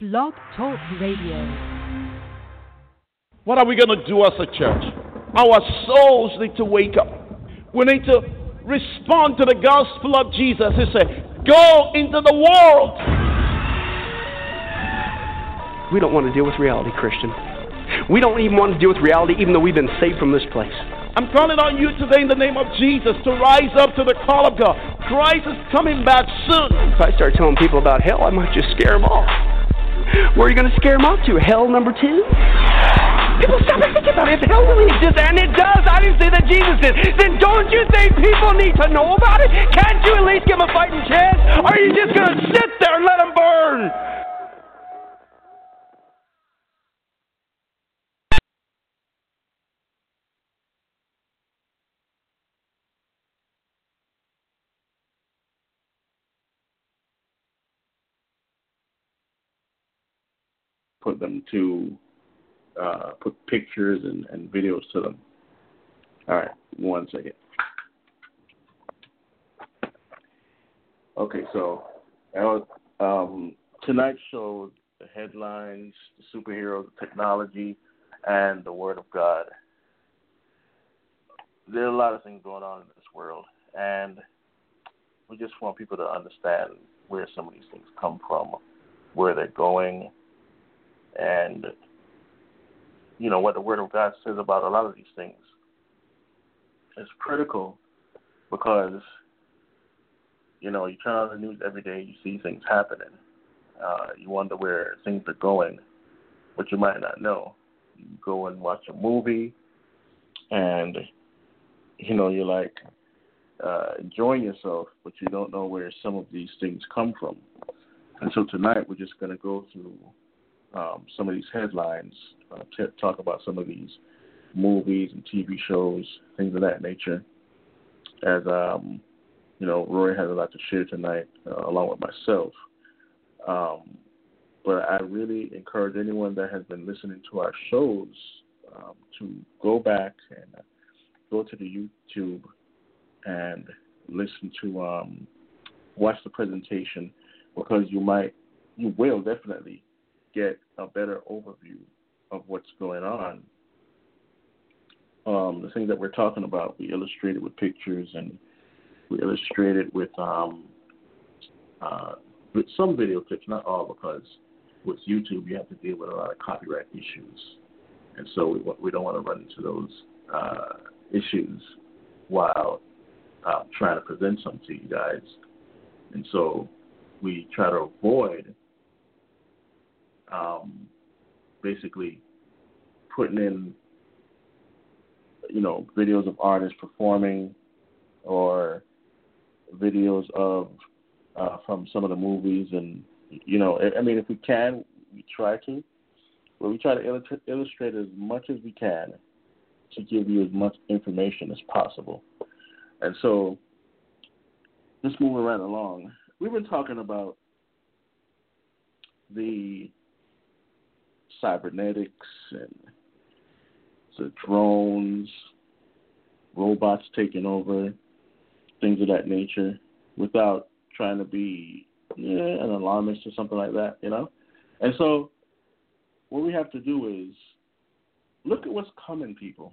Blog Talk Radio. What are we going to do as a church? Our souls need to wake up. We need to respond to the gospel of Jesus. He said, Go into the world. We don't want to deal with reality, Christian. We don't even want to deal with reality, even though we've been saved from this place. I'm calling on you today in the name of Jesus to rise up to the call of God. Christ is coming back soon. If I start telling people about hell, I might just scare them off. Where are you going to scare them off to? Hell number two? People stop and think about it. If hell really exists, and it does, I didn't say that Jesus did, then don't you think people need to know about it? Can't you at least give them a fighting chance? Or are you just going to sit there and let them burn? Put them to uh, put pictures and, and videos to them. All right, one second. Okay, so um, tonight's show, the headlines, the superheroes, technology, and the Word of God. There are a lot of things going on in this world, and we just want people to understand where some of these things come from, where they're going, and you know what the Word of God says about a lot of these things is critical because you know you turn on the news every day, you see things happening, uh, you wonder where things are going, but you might not know. You go and watch a movie, and you know you're like uh, enjoying yourself, but you don't know where some of these things come from. And so tonight we're just going to go through um, some of these headlines, uh, t- talk about some of these movies and TV shows, things of that nature. As um, you know, Roy has a lot to share tonight, uh, along with myself. Um, but I really encourage anyone that has been listening to our shows um, to go back and go to the YouTube and listen to um, watch the presentation because you might, you will definitely get a better overview of what's going on. Um, the things that we're talking about, we illustrated with pictures and we illustrated with um, uh, with some video clips, not all, because with YouTube you have to deal with a lot of copyright issues, and so we we don't want to run into those uh, issues while uh, trying to present something to you guys, and so we try to avoid um, basically putting in, you know, videos of artists performing or videos of uh, from some of the movies, and you know, I mean, if we can, we try to, but we try to illustrate as much as we can to give you as much information as possible. And so, just moving right along, we've been talking about the cybernetics and the drones, robots taking over, things of that nature, without trying to be an alarmist or something like that, you know? And so what we have to do is look at what's coming, people.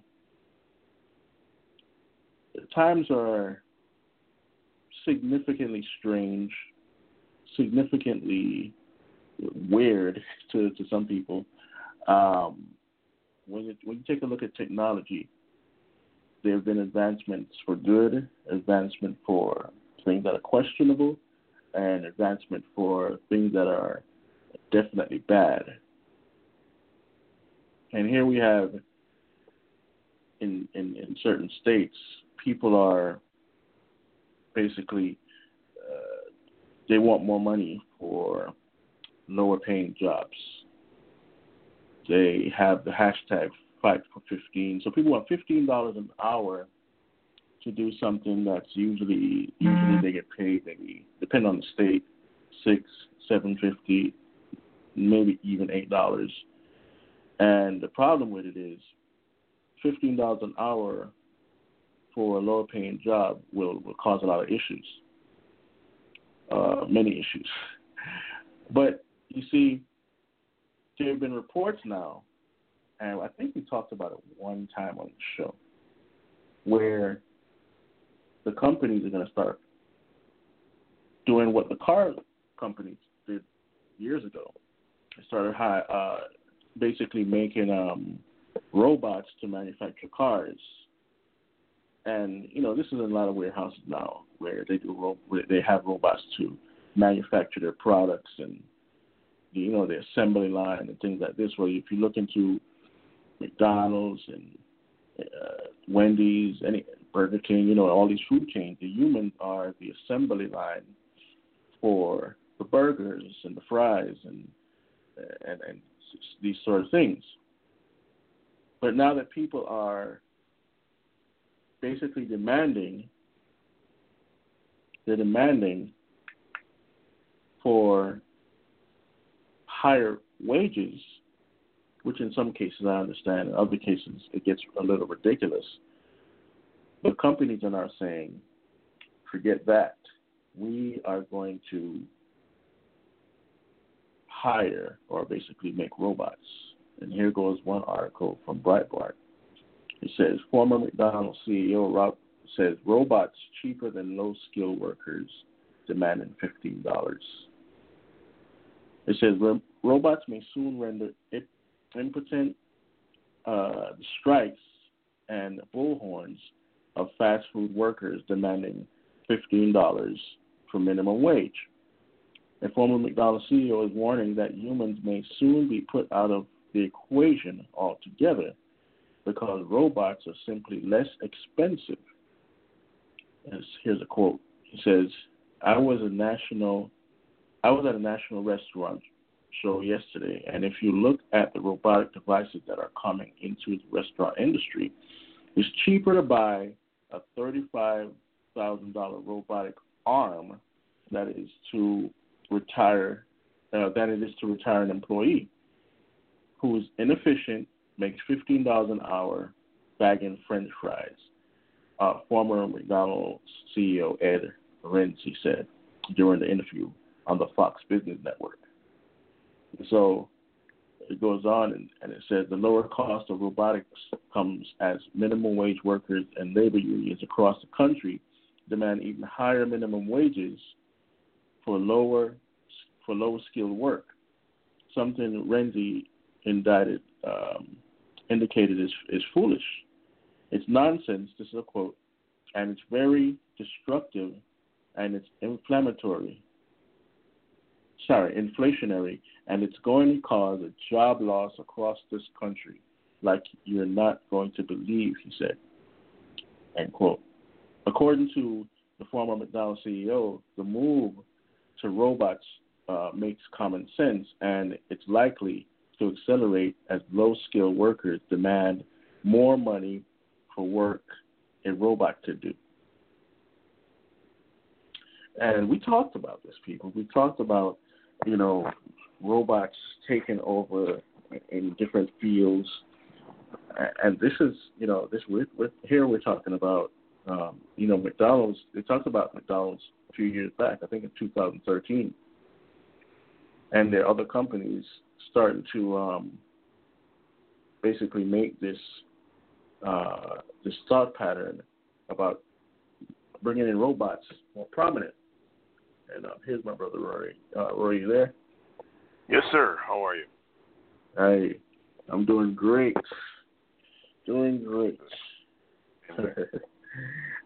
The times are significantly strange, significantly weird to, to some people. Um, when, you, when you take a look at technology, there have been advancements for good, advancement for things that are questionable, and advancement for things that are definitely bad. And here we have, in, in, in certain states, people are basically, uh, they want more money for lower paying jobs. They have the hashtag fight for 15. So people want $15 an hour to do something that's usually usually they get paid maybe depend on the state six seven fifty maybe even eight dollars and the problem with it is fifteen dollars an hour for a lower paying job will, will cause a lot of issues uh, many issues but you see there have been reports now and I think we talked about it one time on the show where the companies are going to start doing what the car companies did years ago. They started high, uh, basically making um, robots to manufacture cars. And you know, this is in a lot of warehouses now where they do ro- where they have robots to manufacture their products and you know the assembly line and things like this. Where if you look into McDonald's and uh, Wendy's, any Burger King, you know, all these food chains, the humans are the assembly line for the burgers and the fries and and and these sort of things. But now that people are basically demanding, they're demanding for higher wages, which in some cases I understand, in other cases it gets a little ridiculous. But companies are now saying, forget that. We are going to hire or basically make robots. And here goes one article from Breitbart. It says former McDonald's CEO Rob says robots cheaper than low skilled workers demanding fifteen dollars. It says robots may soon render it, impotent uh, strikes and bullhorns of fast food workers demanding $15 for minimum wage. A former McDonald's CEO is warning that humans may soon be put out of the equation altogether because robots are simply less expensive. Here's a quote. He says, "I was a national, I was at a national restaurant show yesterday, and if you look at the robotic devices that are coming into the restaurant industry, it's cheaper to buy a $35,000 robotic arm that is to retire, uh, than it is to retire an employee who is inefficient, makes $15 an hour bagging French fries. Uh, former McDonald's CEO Ed Rensi said during the interview on the Fox Business Network. So it goes on and, and it says the lower cost of robotics comes as minimum wage workers and labor unions across the country demand even higher minimum wages for lower for lower skilled work. Something Rensi indicted um, indicated is is foolish. It's nonsense. This is a quote, and it's very destructive, and it's inflammatory sorry, inflationary, and it's going to cause a job loss across this country like you're not going to believe, he said. End quote. According to the former McDonald's CEO, the move to robots uh, makes common sense, and it's likely to accelerate as low skilled workers demand more money for work a robot could do. And we talked about this, people. We talked about you know, robots taking over in different fields. And this is, you know, this here we're talking about, um, you know, McDonald's. They talked about McDonald's a few years back, I think in 2013, and there are other companies starting to um, basically make this uh, this thought pattern about bringing in robots more prominent. And uh, here's my brother Rory. Uh, Rory, you there? Yes, sir. How are you? Hey, I'm doing great. Doing great.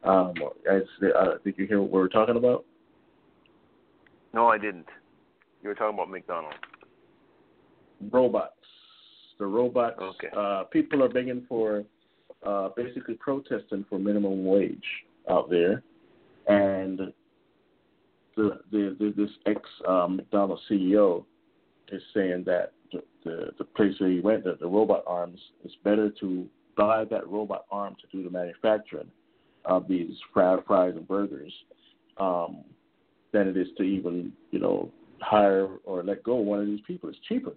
um, I, uh, did you hear what we were talking about? No, I didn't. You were talking about McDonald's. Robots. The robots. Okay. Uh, people are begging for, uh, basically protesting for minimum wage out there, and the, the, this ex um, McDonald's CEO is saying that the, the, the place where he went, the, the robot arms, it's better to buy that robot arm to do the manufacturing of these fried fries and burgers um, than it is to even, you know, hire or let go one of these people. It's cheaper.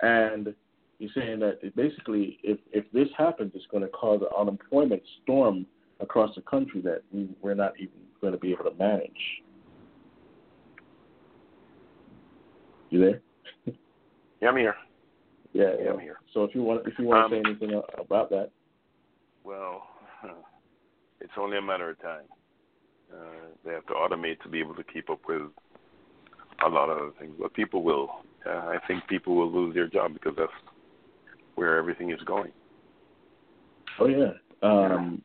And he's saying that basically, if if this happens, it's going to cause an unemployment storm across the country that we, we're not even going to be able to manage. You there? Yeah, I'm here. Yeah, Yeah, yeah. I'm here. So if you want, if you want Um, to say anything about that, Well, it's only a matter of time. Uh, they have to automate to be able to keep up with a lot of other things, but people will. Uh, I think people will lose their job because that's where everything is going. oh yeah. Um,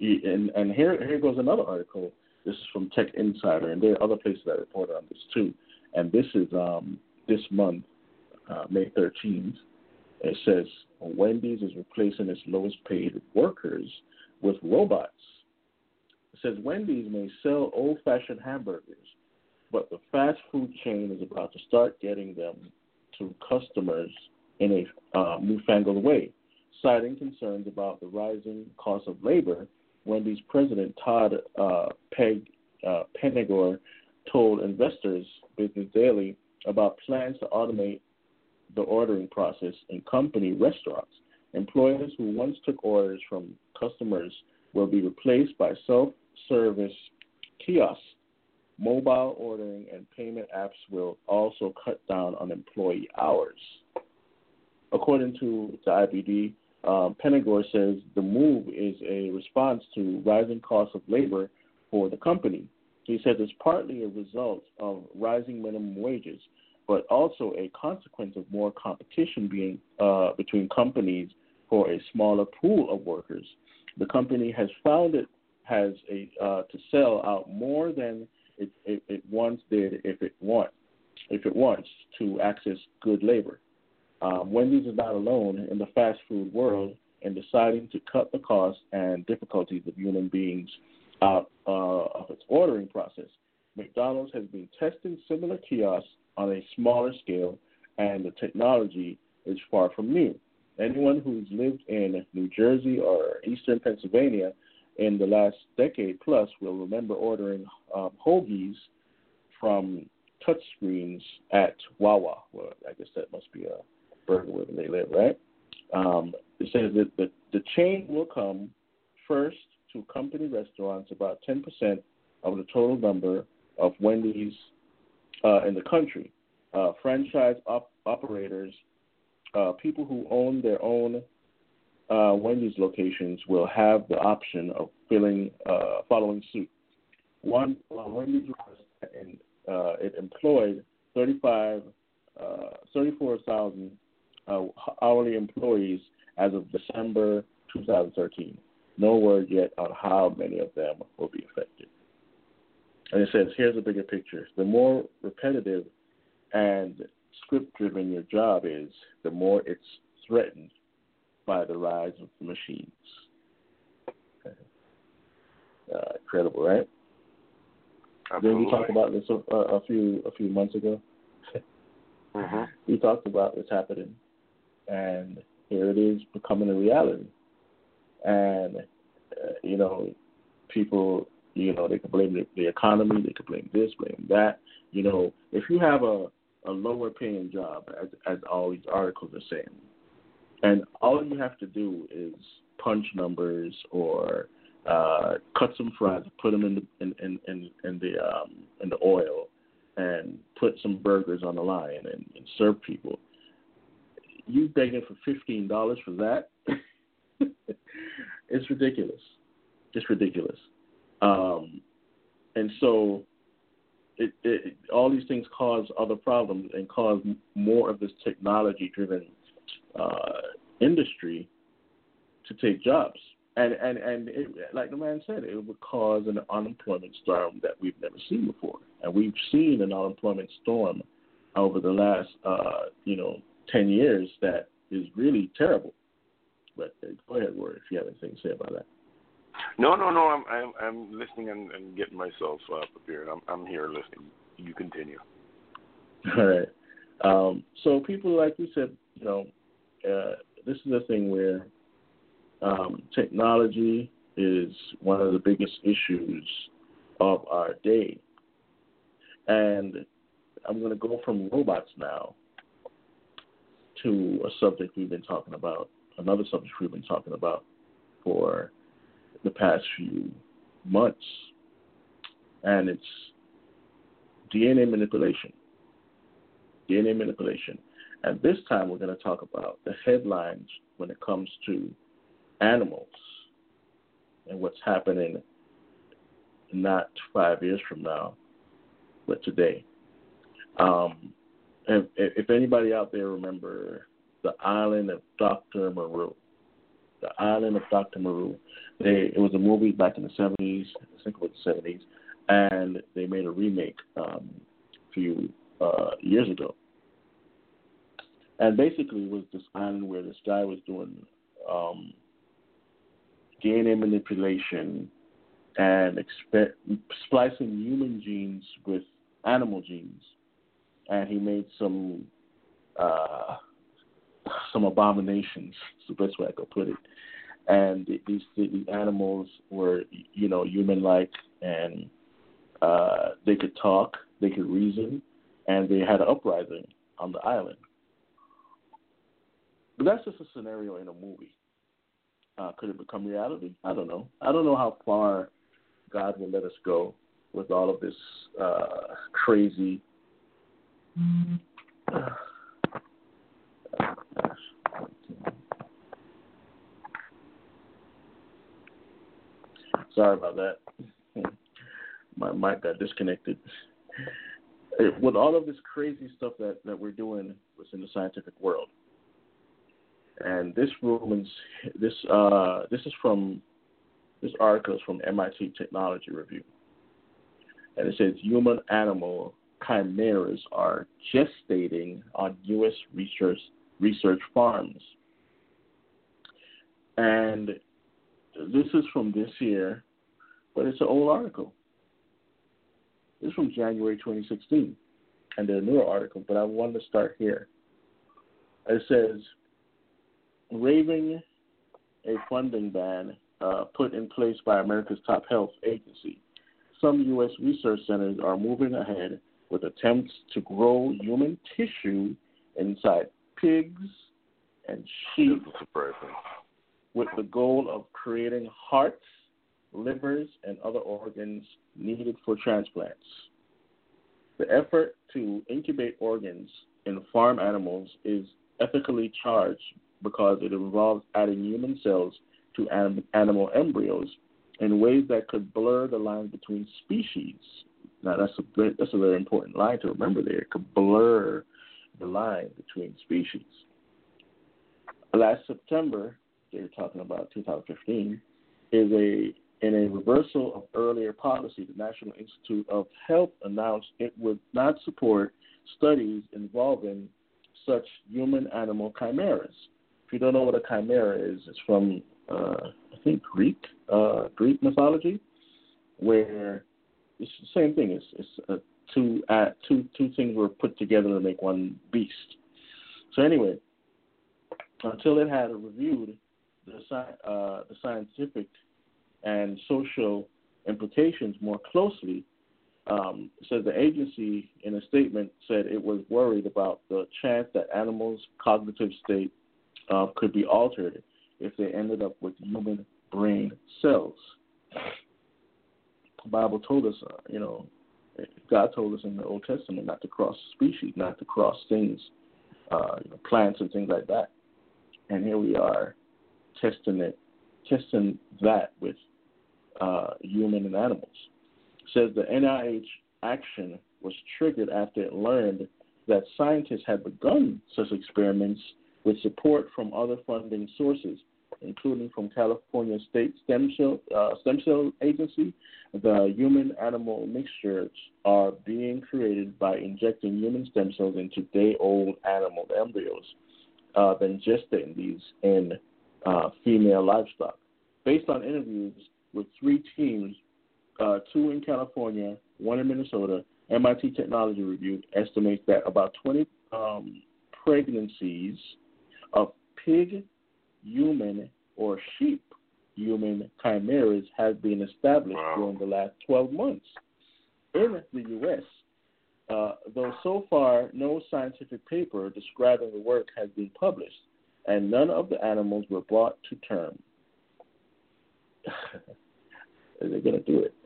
y- and and here here goes another article. This is from Tech Insider, and there are other places that report on this too. And this is um, this month, uh, May 13th. It says Wendy's is replacing its lowest paid workers with robots. It says Wendy's may sell old fashioned hamburgers, but the fast food chain is about to start getting them to customers in a uh, newfangled way. Citing concerns about the rising cost of labor, Wendy's president Todd uh, Peg uh, Penegor told investors, Business Daily, about plans to automate the ordering process in company restaurants. Employees who once took orders from customers will be replaced by self-service kiosks. Mobile ordering and payment apps will also cut down on employee hours. According to the IBD, um, Penegor says the move is a response to rising costs of labor for the company. He says it's partly a result of rising minimum wages, but also a consequence of more competition being uh, between companies for a smaller pool of workers. The company has found it has a uh, to sell out more than it, it, it once did if it want if it wants to access good labor. Um, Wendy's is not alone in the fast food world in deciding to cut the costs and difficulties of human beings out uh, of its ordering process. McDonald's has been testing similar kiosks on a smaller scale, and the technology is far from new. Anyone who's lived in New Jersey or eastern Pennsylvania in the last decade plus will remember ordering um, hoagies from touchscreens at Wawa. Well, I guess that must be a burger where they live, right? Um, it says that the, the chain will come first to company restaurants, about 10% of the total number of Wendy's uh, in the country. Uh, franchise op- operators, uh, people who own their own uh, Wendy's locations will have the option of filling, uh, following suit. One uh, Wendy's and it employed 35, uh, 34,000 uh, hourly employees as of December 2013. No word yet on how many of them will be affected. And it says, here's a bigger picture. The more repetitive and script driven your job is, the more it's threatened by the rise of the machines. Uh, incredible, right? Didn't we talk about this a, a few a few months ago? hmm we talked about what's happening, and here it is becoming a reality. And uh, you know, people, you know, they can blame the, the economy, they can blame this, blame that. You know, if you have a a lower paying job, as as all these articles are saying, and all you have to do is punch numbers or uh, cut some fries, put them in the in in in, in the um, in the oil, and put some burgers on the line and, and serve people. You begging for fifteen dollars for that? it's ridiculous. It's ridiculous. Um, and so, it, it all these things cause other problems and cause more of this technology-driven uh, industry to take jobs. And and and it, like the man said, it would cause an unemployment storm that we've never seen before. And we've seen an unemployment storm over the last uh, you know ten years that is really terrible. But uh, go ahead, Ward, if you have anything to say about that. No, no, no. I'm I'm, I'm listening and, and getting myself uh, prepared. I'm I'm here listening. You continue. All right. Um, so people, like you said, you know, uh, this is a thing where um, technology is one of the biggest issues of our day. And I'm going to go from robots now to a subject we've been talking about, another subject we've been talking about for the past few months, and it's DNA manipulation. DNA manipulation. And this time we're going to talk about the headlines when it comes to animals and what's happening not five years from now, but today. Um, if, if anybody out there remember the island of Dr. Moreau, the island of Dr. Moreau, they, it was a movie back in the 70s, I think it was the 70s, and they made a remake um, a few uh, years ago. And basically, it was this island where this guy was doing um, DNA manipulation and exper- splicing human genes with animal genes, and he made some uh, some abominations. Is the best way I could put it. And these these animals were, you know, human-like, and uh, they could talk, they could reason, and they had an uprising on the island. But that's just a scenario in a movie. Uh, could it become reality? I don't know. I don't know how far God will let us go with all of this uh, crazy. Sorry about that. My mic got disconnected. With all of this crazy stuff that, that we're doing within the scientific world, and this Romans, this uh, this is from this article is from MIT Technology Review, and it says human animal chimeras are gestating on U.S. research research farms, and this is from this year, but it's an old article. It's from January 2016, and there's a newer article, but I wanted to start here. It says raving a funding ban uh, put in place by America's top health agency. Some U.S. research centers are moving ahead with attempts to grow human tissue inside pigs and sheep with the goal of creating hearts, livers, and other organs needed for transplants. The effort to incubate organs in farm animals is ethically charged because it involves adding human cells to anim- animal embryos in ways that could blur the line between species. Now, that's a that's a very important line to remember there. It could blur the line between species. Last September, they're talking about 2015, is a in a reversal of earlier policy, the National Institute of Health announced it would not support studies involving such human animal chimeras If you don't know what a chimera is, it's from uh, I think Greek uh, Greek mythology, where it's the same thing. It's it's uh, two uh, two two things were put together to make one beast. So anyway, until it had reviewed the uh, the scientific and social implications more closely, um, the agency in a statement said it was worried about the chance that animals' cognitive state uh, could be altered if they ended up with human brain cells. The Bible told us, uh, you know, God told us in the Old Testament not to cross species, not to cross things, uh, you know, plants and things like that. And here we are testing it, testing that with uh, human and animals. It says the NIH action was triggered after it learned that scientists had begun such experiments with support from other funding sources, including from California State Stem Cell, uh, Stem Cell Agency. The human animal mixtures are being created by injecting human stem cells into day old animal embryos, uh, then gestating these in uh, female livestock. Based on interviews with three teams, uh, two in California, one in Minnesota, MIT Technology Review estimates that about 20 um, pregnancies of pig, human, or sheep human chimeras have been established Wow. during the last 12 months in the U.S. Uh, though so far no scientific paper describing the work has been published, and none of the animals were brought to term. They're going to do it.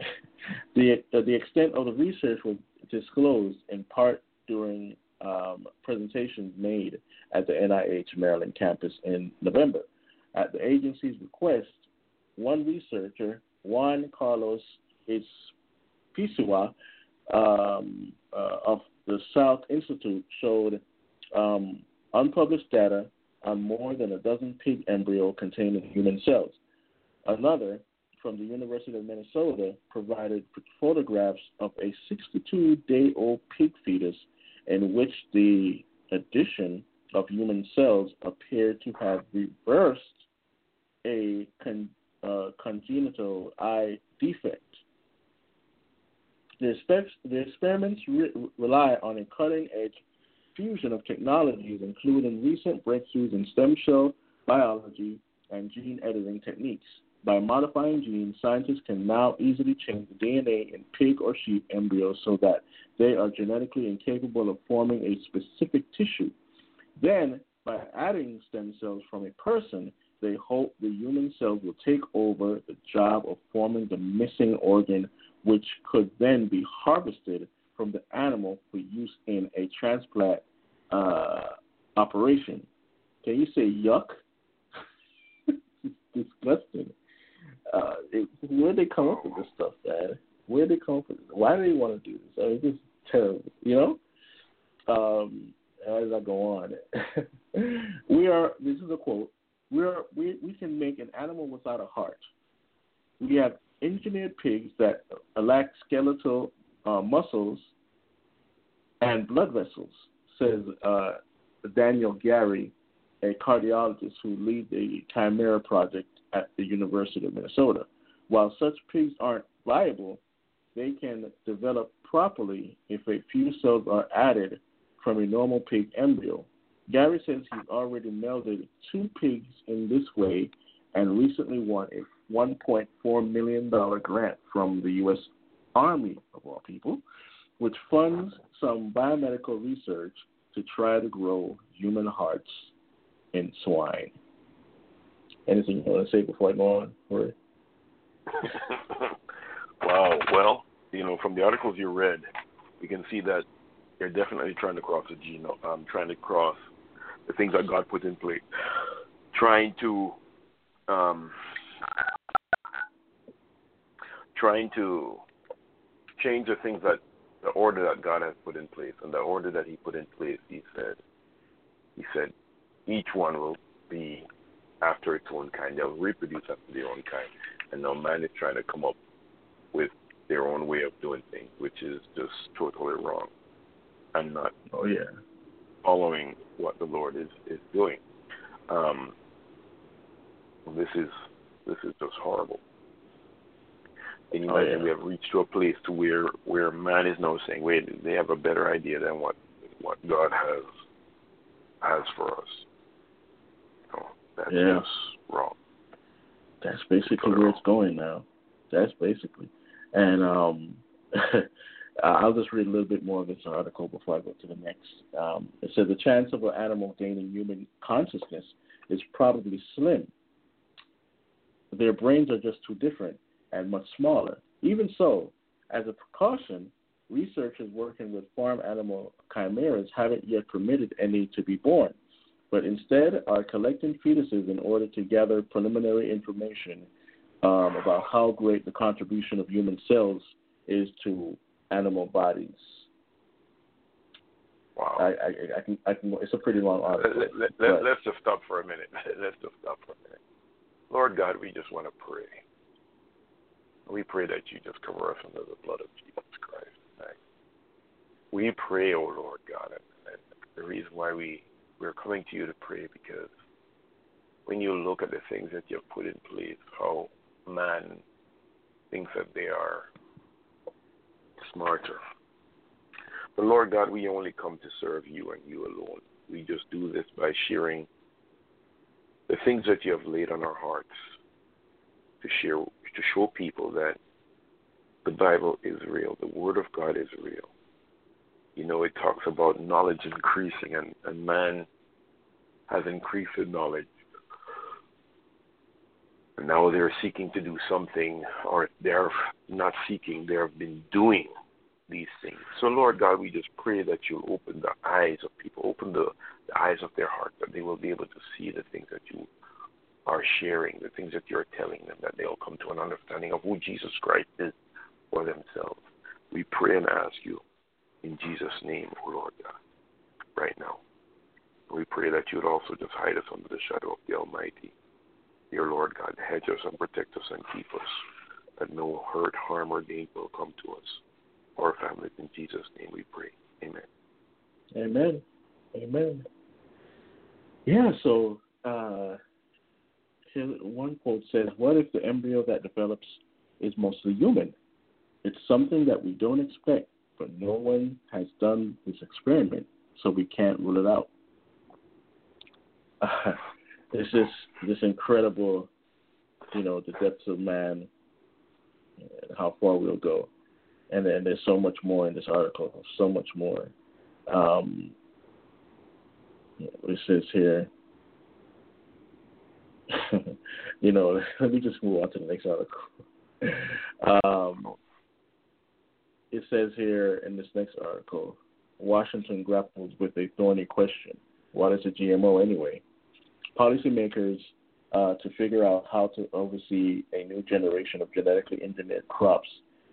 The, uh, the extent of the research was disclosed in part during um, presentations made at the NIH Maryland campus in November. At the agency's request, one researcher, Juan Carlos Izpisua, um, uh, of the Salk Institute, showed um, unpublished data on more than a dozen pig embryo containing human cells. Another, from the University of Minnesota, provided photographs of a 62 day old pig fetus in which the addition of human cells appeared to have reversed a con, uh, congenital eye defect. The, the experiments re- rely on a cutting edge fusion of technologies, including recent breakthroughs in stem cell biology and gene editing techniques. By modifying genes, scientists can now easily change the DNA in pig or sheep embryos so that they are genetically incapable of forming a specific tissue. Then, by adding stem cells from a person, they hope the human cells will take over the job of forming the missing organ, which could then be harvested from the animal for use in a transplant uh, operation. Can you say yuck? it's disgusting. Uh, it, where they come up with this stuff, man? Where they come this? Why do they want to do this? I mean, this is terrible, you know? Um, as I go on, we are. This is a quote. We are. We we can make an animal without a heart. We have engineered pigs that lack skeletal uh, muscles and blood vessels, says uh, Daniel Garry, a cardiologist who leads the Chimera project at the University of Minnesota. While such pigs aren't viable, they can develop properly if a few cells are added from a normal pig embryo. Garry says he's already melded two pigs in this way and recently won a $1.4 million grant from the U.S. Army, of all people, which funds some biomedical research to try to grow human hearts in swine. Anything you want to say before I go on? Or... wow. Well, you know, from the articles you read, we can see that they're definitely trying to cross the genome, um, trying to cross the things that God put in place, trying to, um, trying to change the things that the order that God has put in place, and the order that He put in place, He said, He said, each one will be after its own kind. They'll reproduce after their own kind, and now man is trying to come up with their own way of doing things, which is just totally wrong, and not Oh yeah. following what the Lord is is doing. Um, this is this is just horrible. Can you Oh, imagine yeah. we have reached to a place to where where man is now saying, wait, they have a better idea than what what God has has for us. You know, that's just wrong. That's basically where it's going now. That's basically. And um, I'll just read a little bit more of this article before I go to the next. Um, it says the chance of an animal gaining human consciousness is probably slim. Their brains are just too different and much smaller. Even so, as a precaution, researchers working with farm animal chimeras haven't yet permitted any to be born, but instead are collecting fetuses in order to gather preliminary information um, about how great the contribution of human cells is to animal bodies. Wow. I, I, I can, I can. It's a pretty long article. Let, let, let, let's just stop for a minute. Let's just stop for a minute. Lord God, we just want to pray. We pray that you just cover us under the blood of Jesus Christ. tonight. We pray, O Lord God, and, and the reason why we we're coming to you to pray because when you look at the things that you've put in place, how man thinks that they are smarter. But Lord God, we only come to serve you and you alone. We just do this by sharing the things that you have laid on our hearts to share to show people that the Bible is real, the Word of God is real. You know, it talks about knowledge increasing, and, and man has increased in knowledge. And now they're seeking to do something, or they're not seeking, they have been doing these things. So, Lord God, we just pray that you'll open the eyes of people, open the, the eyes of their heart, that they will be able to see the things that you are sharing, the things that you're telling them, that they'll come to an understanding of who Jesus Christ is for themselves. We pray and ask you in Jesus' name, O Lord God, right now. We pray that you would also just hide us under the shadow of the Almighty. Dear Lord God, hedge us and protect us and keep us, that no hurt, harm, or danger will come to us or our families. In Jesus' name we pray. Amen. Amen. Amen. Yeah, so uh, one quote says, What if the embryo that develops is mostly human? It's something that we don't expect, but no one has done this experiment, so we can't rule it out. It's just this incredible, you know, the depths of man how far we'll go. And then there's so much more in this article, so much more. Um, it says here, you know, let me just move on to the next article. Um, it says here in this next article Washington grapples with a thorny question. What is a GMO anyway? Policymakers uh, to figure out how to oversee a new generation of genetically engineered crops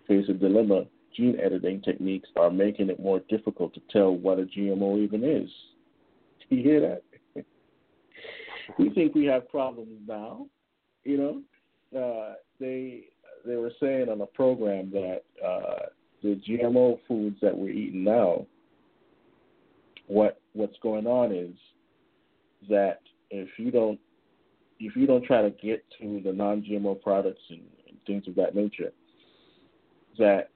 face a dilemma. Gene editing techniques are making it more difficult to tell what a GMO even is. You hear that? we think we have problems now. You know, uh, they they were saying on a program that uh, the GMO foods that we're eating now, what what's going on is that if you don't if you don't try to get to the non-GMO products and, and things of that nature, that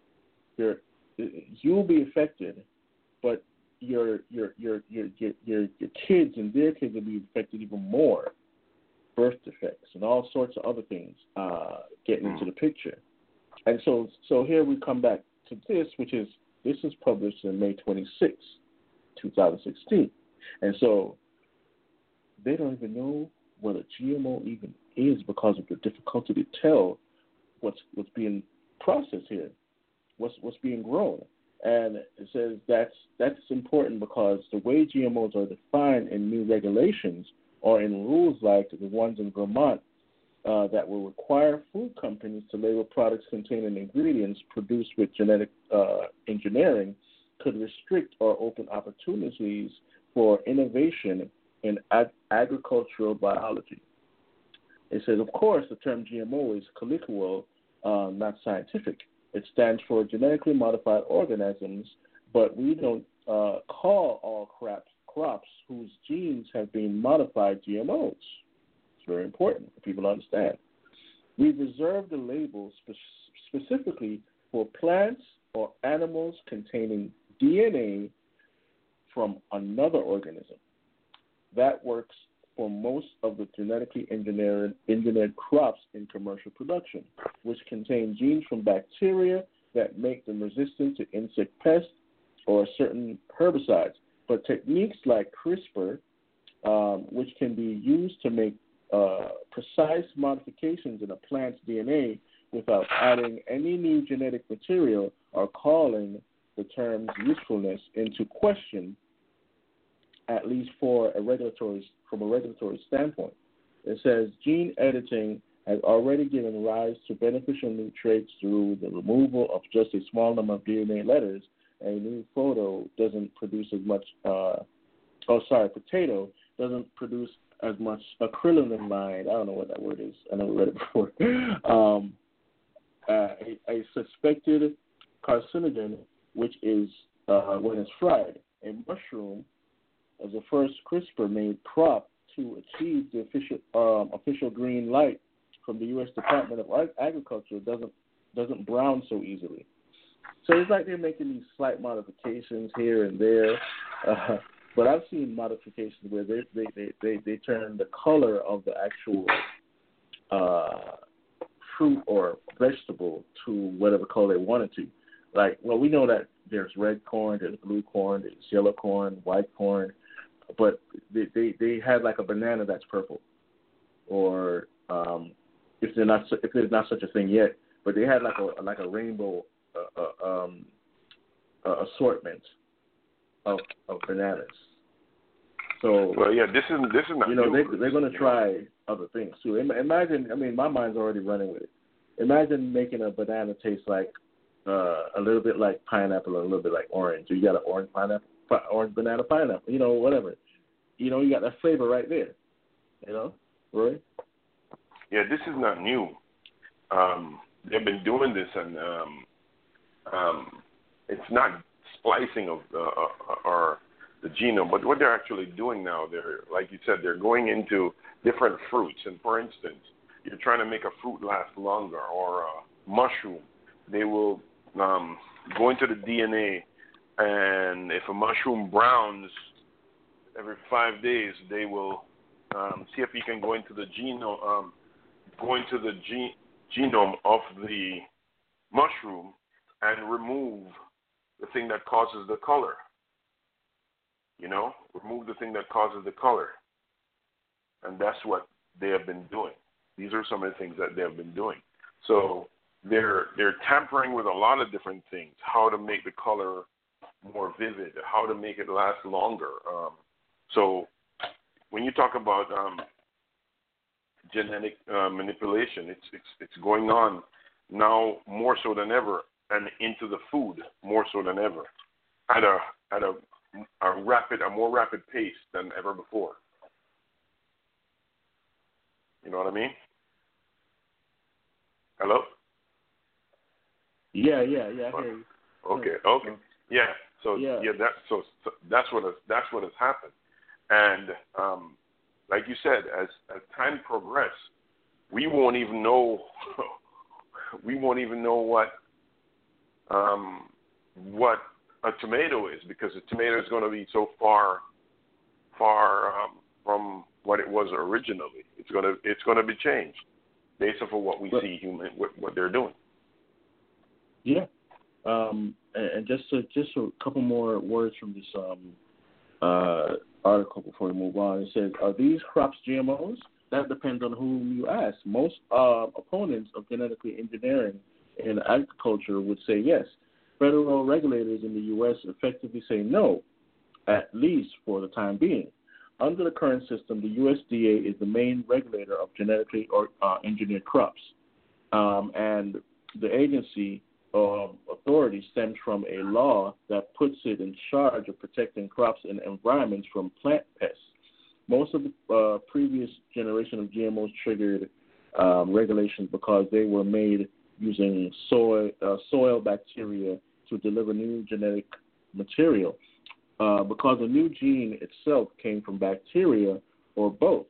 you're you'll be affected, but your your your your your your, your kids and their kids will be affected even more. Birth defects and all sorts of other things uh, getting into the picture, and so so here we come back to this, which is this is published in May 26, 2016. And so they don't even know what a GMO even is because of the difficulty to tell what's what's being processed here, what's what's being grown. And it says that's that's important because the way GMOs are defined in new regulations or in rules like the ones in Vermont uh, that will require food companies to label products containing ingredients produced with genetic uh, engineering could restrict or open opportunities for innovation in ag- agricultural biology. It says, of course, the term GMO is colloquial, uh, not scientific. It stands for genetically modified organisms, but we don't uh, call all crops, crops whose genes have been modified GMOs very important for people to understand. We've reserved the label spe- specifically for plants or animals containing DNA from another organism. That works for most of the genetically engineered, engineered crops in commercial production, which contain genes from bacteria that make them resistant to insect pests or certain herbicides. But techniques like CRISPR, um, which can be used to make uh, precise modifications in a plant's DNA without adding any new genetic material are calling the term's usefulness into question, at least for a regulatory from a regulatory standpoint. It says gene editing has already given rise to beneficial new traits through the removal of just a small number of DNA letters. A new photo doesn't produce as much. Uh, oh, sorry, potato doesn't produce as much acrylamide. I don't know what that word is. I never read it before. Um, uh, a, a, suspected carcinogen, which is uh, when it's fried. A mushroom as the first CRISPR-made crop to achieve the official um, official green light from the U.S. Department of Agriculture doesn't doesn't brown so easily. So it's like they're making these slight modifications here and there. Uh, but I've seen modifications where they they they they, they turn the color of the actual uh, fruit or vegetable to whatever color they want it to. Like, well, we know that there's red corn, there's blue corn, there's yellow corn, white corn, but they they, they had like a banana that's purple, or um, if they're not if there's not such a thing yet, but they had like a like a rainbow uh, uh, um, uh, assortment of of bananas. So well, yeah, this is this is not you know they they're going to try other things too. Imagine, I mean, my mind's already running with it. Imagine making a banana taste like uh, a little bit like pineapple or a little bit like orange. You got an orange pineapple, orange banana pineapple, you know, whatever. You know, you got that flavor right there. You know, Roy. Yeah, this is not new. Um, they've been doing this, and um, um, it's not splicing of uh, uh or the genome, but what they're actually doing now, they're like you said, they're going into different fruits. And for instance, you're trying to make a fruit last longer, or a mushroom. They will um, go into the DNA, and if a mushroom browns every five days, they will um, see if you can go into the genome, um, go into the genome of the mushroom and remove the thing that causes the color. You know, remove the thing that causes the color. And that's what they have been doing. These are some of the things that they have been doing. So they're they're tampering with a lot of different things. How to make the color more vivid, how to make it last longer. Um, so when you talk about um, genetic uh, manipulation, it's it's it's going on now more so than ever, and into the food more so than ever, at a at a a rapid, a more rapid pace than ever before. You know what I mean? Hello. Yeah, yeah, yeah. I hear you. Okay, okay, yeah. So yeah, yeah that so, so that's what has, that's what has happened, and um, like you said, as as time progresses, we won't even know we won't even know what um, what a tomato is because a tomato is going to be so far far um, from what it was originally. It's going to it's going to be changed based off of what we but, see human what, what they're doing. Yeah, um, and, just to, just a couple more words from this um, uh, article before we move on. It says, "Are these crops GMOs?" That depends on whom you ask. Most uh, opponents of genetically engineering in agriculture would say yes federal regulators in the U.S. effectively say no, at least for the time being. Under the current system, the USDA is the main regulator of genetically or, uh, engineered crops, um, and the agency uh, authority stems from a law that puts it in charge of protecting crops and environments from plant pests. Most of the uh, previous generation of GMOs triggered um, regulations because they were made using uh, soil bacteria to deliver new genetic material uh, because a new gene itself came from bacteria or both.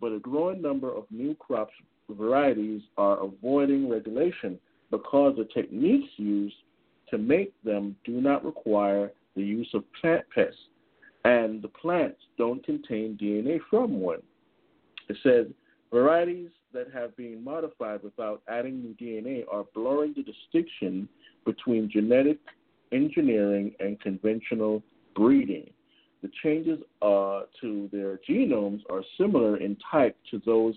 But a growing number of new crops varieties are avoiding regulation because the techniques used to make them do not require the use of plant pests, and the plants don't contain DNA from one. It says varieties that have been modified without adding new DNA are blurring the distinction between genetic engineering and conventional breeding. The changes uh, to their genomes are similar in type to those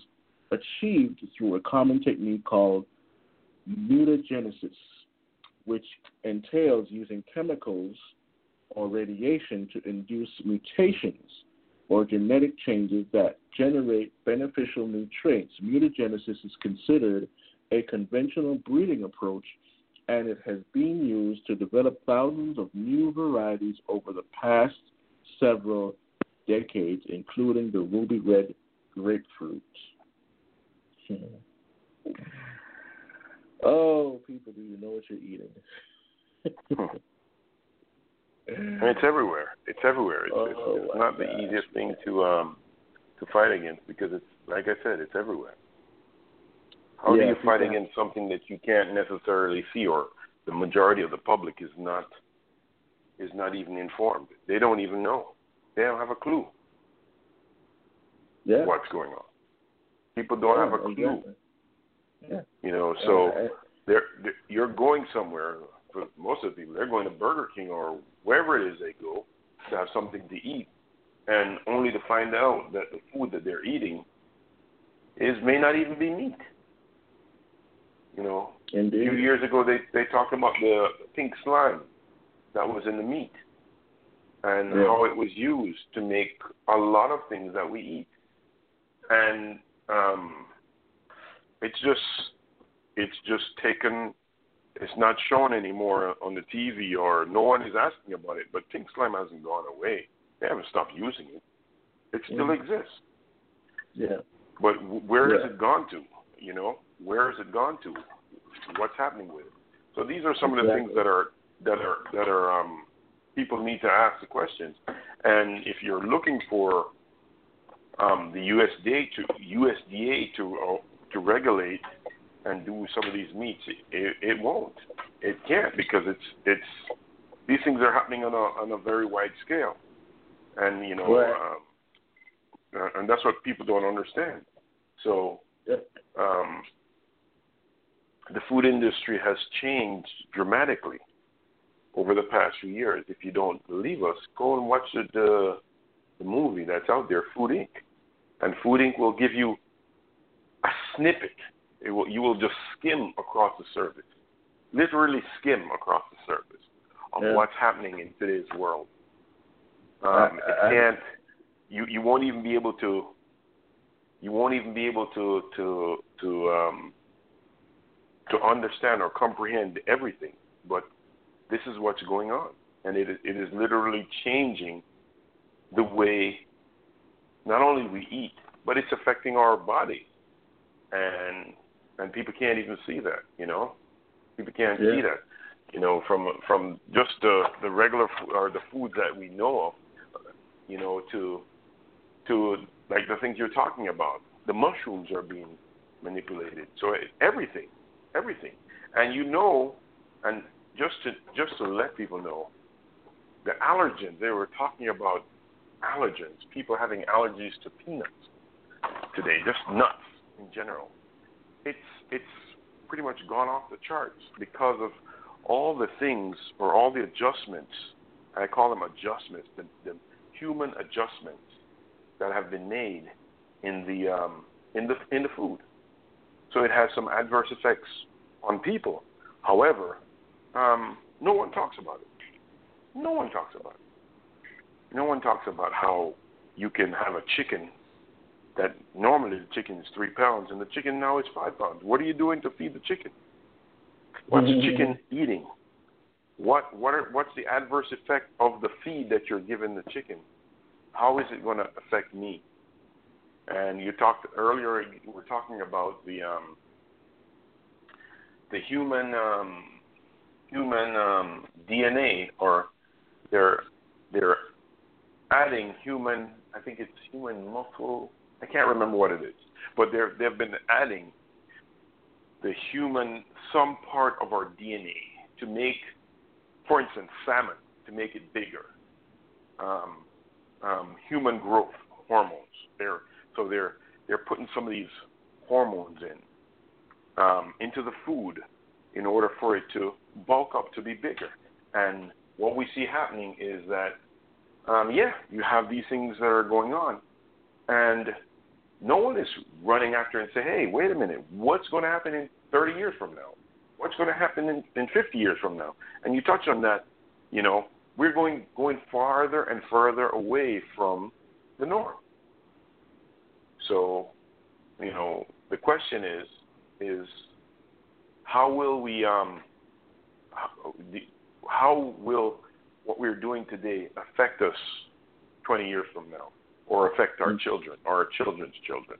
achieved through a common technique called mutagenesis, which entails using chemicals or radiation to induce mutations or genetic changes that generate beneficial new traits. Mutagenesis is considered a conventional breeding approach and it has been used to develop thousands of new varieties over the past several decades, including the ruby red grapefruit. Hmm. oh, people, do you know what you're eating? it's everywhere. It's everywhere. It's, oh, it's, it's not gosh. the easiest thing to um to fight against because it's like I said, it's everywhere. How yeah, do you fight exactly. against something that you can't necessarily see or the majority of the public is not is not even informed. They don't even know. They don't have a clue yeah. what's going on. People don't yeah, have a clue. Exactly. Yeah. You know, so Uh, they're, they're you're going somewhere. For most of the people, they're going to Burger King or wherever it is they go to have something to eat, and only to find out that the food that they're eating is may not even be meat. You know, Indeed. a few years ago they they talked about the pink slime that was in the meat and Yeah. how it was used to make a lot of things that we eat. And um it's just it's just taken it's not shown anymore on the TV or no one is asking about it, but pink slime hasn't gone away. They haven't stopped using it. It still exists. Yeah. But w- where has it gone to? You know, where has it gone to? What's happening with it? So these are some of the things that are that are that are um, people need to ask the questions. And if you're looking for um, the USDA to USDA to uh, to regulate and do some of these meats, it, it won't. It can't because it's it's these things are happening on a on a very wide scale, and you know, Right. um, and that's what people don't understand. So um, the food industry has changed dramatically over the past few years. If you don't believe us, go and watch the the, the movie that's out there, Food Inc. And Food Inc. will give you a snippet. It will, you will just skim across the surface, literally skim across the surface of Yeah. what's happening in today's world. Um, I- it I- can't. You you won't even be able to. You won't even be able to to to um, to understand or comprehend everything. But this is what's going on, and it is, it is literally changing the way not only we eat, but it's affecting our body, and and people can't even see that. You know, people can't Yeah. see that. You know, from from just the the regular food or the foods that we know of, you know, to to like the things you're talking about. The mushrooms are being manipulated. So eh, everything, everything, and you know, and just to just to let people know, the allergens they were talking about allergens, people having allergies to peanuts today, just nuts in general. It's it's pretty much gone off the charts because of all the things or all the adjustments. I call them adjustments, the, the human adjustments that have been made in the um, in the in the food. So it has some adverse effects on people. However, um, no one talks about it. No one talks about it. No one talks about how you can have a chicken that normally the chicken is three pounds and the chicken now is five pounds. What are you doing to feed the chicken? What's the chicken eating? What what are what's the adverse effect of the feed that you're giving the chicken? How is it going to affect me? And you talked earlier. You were talking about the um, the human um, human um, DNA, or they're they're adding human. I think it's human muscle. I can't remember what it is, but they're they've been adding the human some part of our DNA to make, for instance, salmon to make it bigger. Um, um, human growth hormones. They're so they're they're putting some of these hormones in um, into the food in order for it to bulk up to be bigger. And what we see happening is that um, yeah, you have these things that are going on, and no one is running after and say, hey, wait a minute, what's going to happen in 30 years from now? What's going to happen in, in 50 years from now? And you touch on that, you know, we're going going farther and further away from the norm. So, you know, the question is is how will we um how, how will what we're doing today affect us 20 years from now or affect our children or our children's children?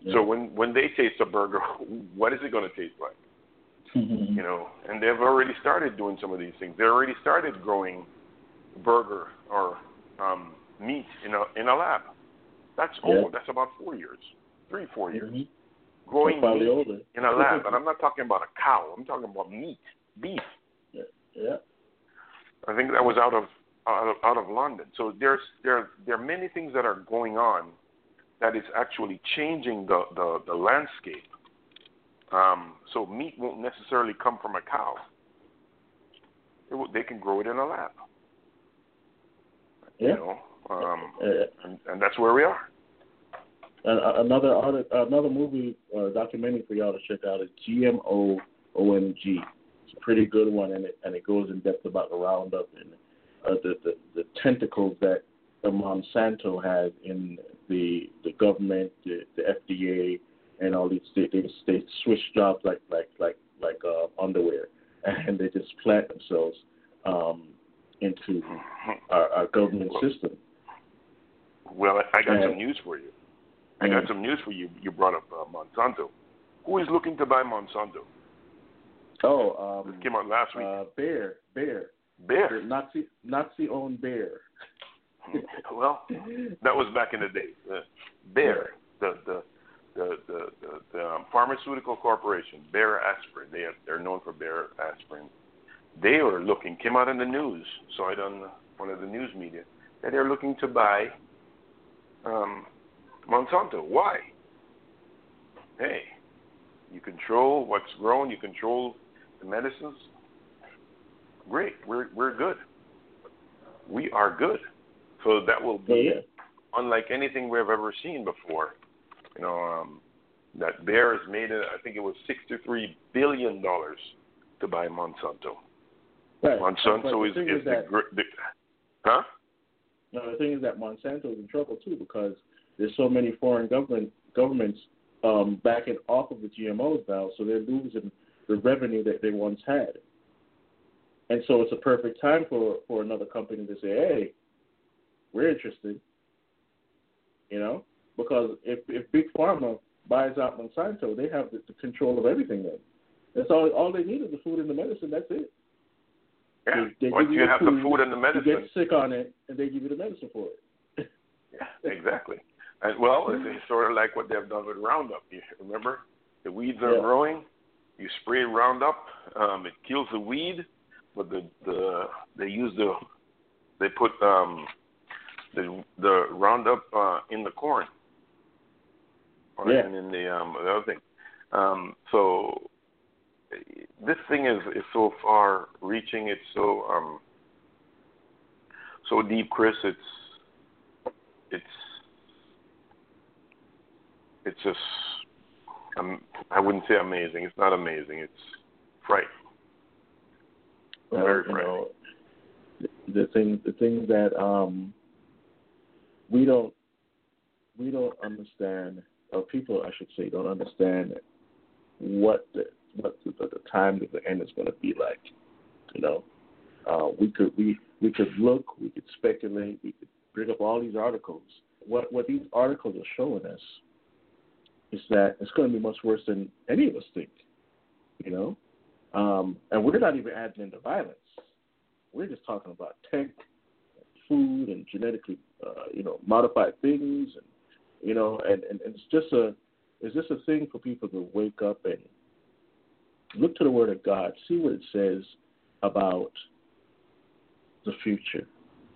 Yeah. So when when they taste a burger, what is it going to taste like? Mm-hmm. you know, and they've already started doing some of these things. They already started growing burger or um, meat in a in a lab. That's Yeah. old. That's about four years, three four years. Mhm. Growing meat older. in a lab, and I'm not talking about a cow. I'm talking about meat, beef. Yeah. yeah. I think that was out of out of out of London. So there's there there are many things that are going on that is actually changing the the, the landscape. Um, so meat won't necessarily come from a cow. Will, they can grow it in a lab. Yeah. You know, um, uh, and, and that's where we are. Uh, another another movie uh, documentary for y'all to check out is GMO OMG. It's a pretty good one, and it and it goes in depth about the Roundup and uh, the, the the tentacles that Monsanto has in the the government, the, the FDA, and all these they, they they switch jobs like like like like uh, underwear, and they just plant themselves um, into our, our government system. Well, I got And- some news for you. I got some news for you. You brought up uh, Monsanto. Who is looking to buy Monsanto? Oh, um, This came out last week. uh, Bear, Bear, Bear. Nazi Nazi owned Bear. well, that was back in the day. Uh, Bayer, the the the the, the, the um, pharmaceutical corporation, Bayer Aspirin. They are, they're known for Bayer Aspirin. They are looking. Came out in the news. Saw it on one of the news media that they're looking to buy um, Monsanto. Why? Hey, you control what's grown. You control the medicines. Great. We're we're good. We are good. So that will be yeah. unlike anything we've ever seen before. You know, um, that Bayer has made it. I think it was sixty-three billion dollars to buy Monsanto. Right. Monsanto the is is that, gr- the huh? no, the thing is that Monsanto is in trouble too because there's so many foreign government governments um, backing off of the GMOs now, so they're losing the revenue that they once had. And so it's a perfect time for for another company to say, "Hey, we're interested." You know, because if if Big Pharma buys out Monsanto, they have the, the control of everything. Then that's all. All they need is the food and the medicine. That's it. Yeah. They- they Once you you have food, the food and the You medicine, get sick on it, and they give you the medicine for it. Yeah, exactly. And well, it's, it's sort of like what they've done with Roundup. You remember, the weeds are Yeah. growing. You spray Roundup, um, it kills the weed, but the the they use the they put um, the the Roundup uh, in the corn, or Yeah. even in the um, the other thing. Um, so this thing is is so far reaching. It's so um, so deep, Chris. It's it's it's just um, I wouldn't say amazing. It's not amazing. It's frightening. Very you know, the thing the thing that um we don't we don't understand or people I should say don't understand what the what the, the time of the end is going to be like. You know, uh, we could we we could look, we could speculate, we could bring up all these articles. What what these articles are showing us is that it's going to be much worse than any of us think. You know, um, and we're not even adding into violence. We're just talking about tech, food, and genetically, uh, you know, modified things, and you know, and, and, and it's just a, it's just a thing for people to wake up and look to the Word of God, see what it says about the future.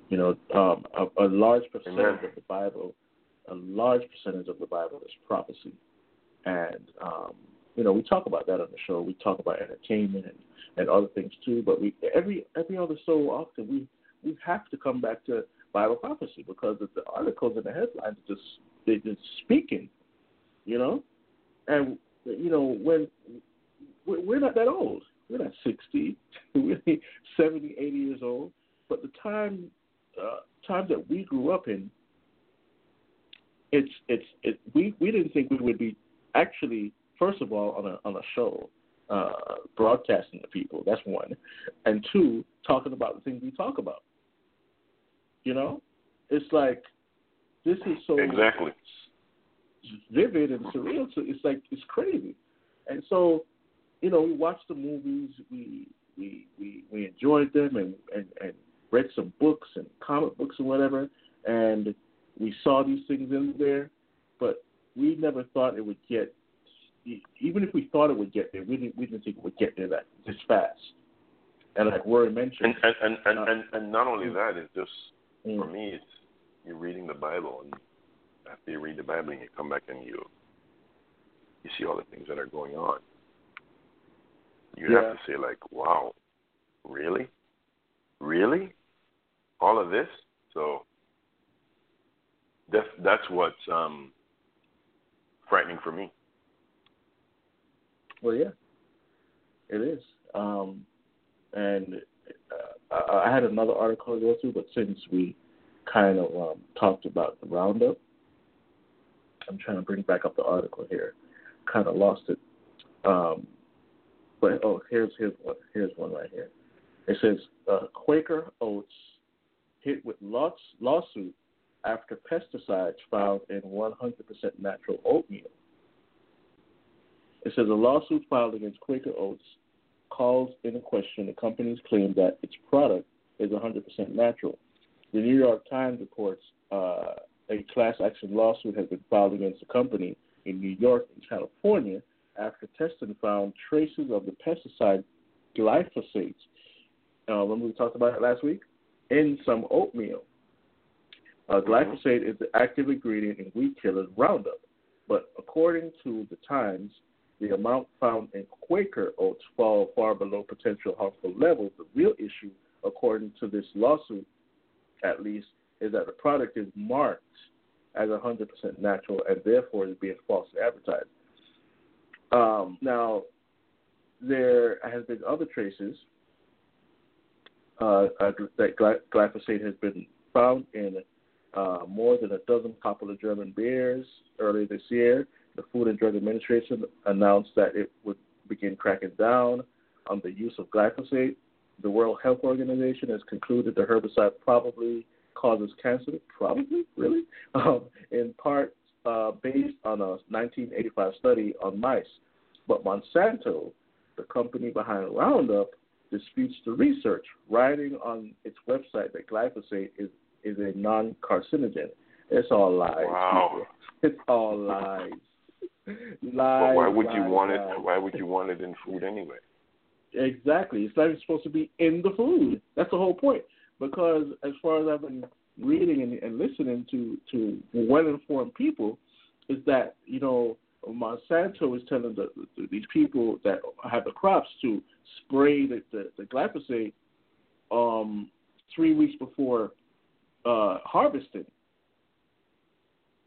You know, um, a, a large percentage Amen. of the Bible, a large percentage of the Bible is prophecy, and um, you know, we talk about that on the show. We talk about entertainment and, and other things too. But we every every other so often we we have to come back to Bible prophecy because the articles and the headlines just they're just speaking, you know. And you know when we're not that old. We're not sixty. We're 70, 80 years old. But the time uh, time that we grew up in, it's it's it, we we didn't think we would be actually first of all on a on a show uh, broadcasting to people. That's one, and two talking about the things we talk about. You know, it's like this is so Exactly. vivid and surreal. So it's like it's crazy, and so you know we watched the movies, we we we, we enjoyed them, and, and and read some books and comic books and whatever, and we saw these things in there, but we never thought it would get. Even if we thought it would get there, we didn't we didn't think it would get there that this fast. And like Rory mentioned, and and and, and, uh, and, and not only mm. that, it's just mm, for me, it's you're reading the Bible, and after you read the Bible, and you come back and you you see all the things that are going on. You Yeah. have to say like, "Wow, really, really, all of this." So that's that's what's um, frightening for me. Well, yeah, it is. Um, and uh, I, had another article to go through, but since we kind of um, talked about the roundup, I'm trying to bring back up the article here. Kind of lost it. Um, but oh, here's here's one. Here's one right here. It says uh, Quaker Oats hit with lots lawsuit after pesticides found in 100% natural oatmeal. It says a lawsuit filed against Quaker Oats calls into question the company's claim that its product is 100% natural. The New York Times reports uh, a class action lawsuit has been filed against the company in New York and California after testing found traces of the pesticide glyphosate. Uh, remember we talked about it last week? In some oatmeal. Uh, glyphosate is the active ingredient in weed killer Roundup, but according to the Times, the amount found in Quaker oats fall far below potential harmful levels. The real issue, according to this lawsuit, at least, is that the product is marked as 100% natural and therefore is being falsely advertised. Um, now, there has been other traces uh, uh, that glyphosate has been found in uh, more than a dozen popular German beers earlier this year. The Food and Drug Administration announced that it would begin cracking down on the use of glyphosate. The World Health Organization has concluded the herbicide probably causes cancer. Probably, really, um, in part uh, based on a 1985 study on mice. But Monsanto, the company behind Roundup, disputes the research, writing on its website that glyphosate is, is a non carcinogen. It's all lies. Wow. people. It's all lies. But why would you want lies. it? Why would you want it in food anyway? Exactly. It's not even supposed to be in the food. That's the whole point. Because as far as I've been reading and, and listening to to well informed people, is that you know Monsanto is telling the, the, these people that have the crops to spray the, the, the glyphosate um, three weeks before uh, harvesting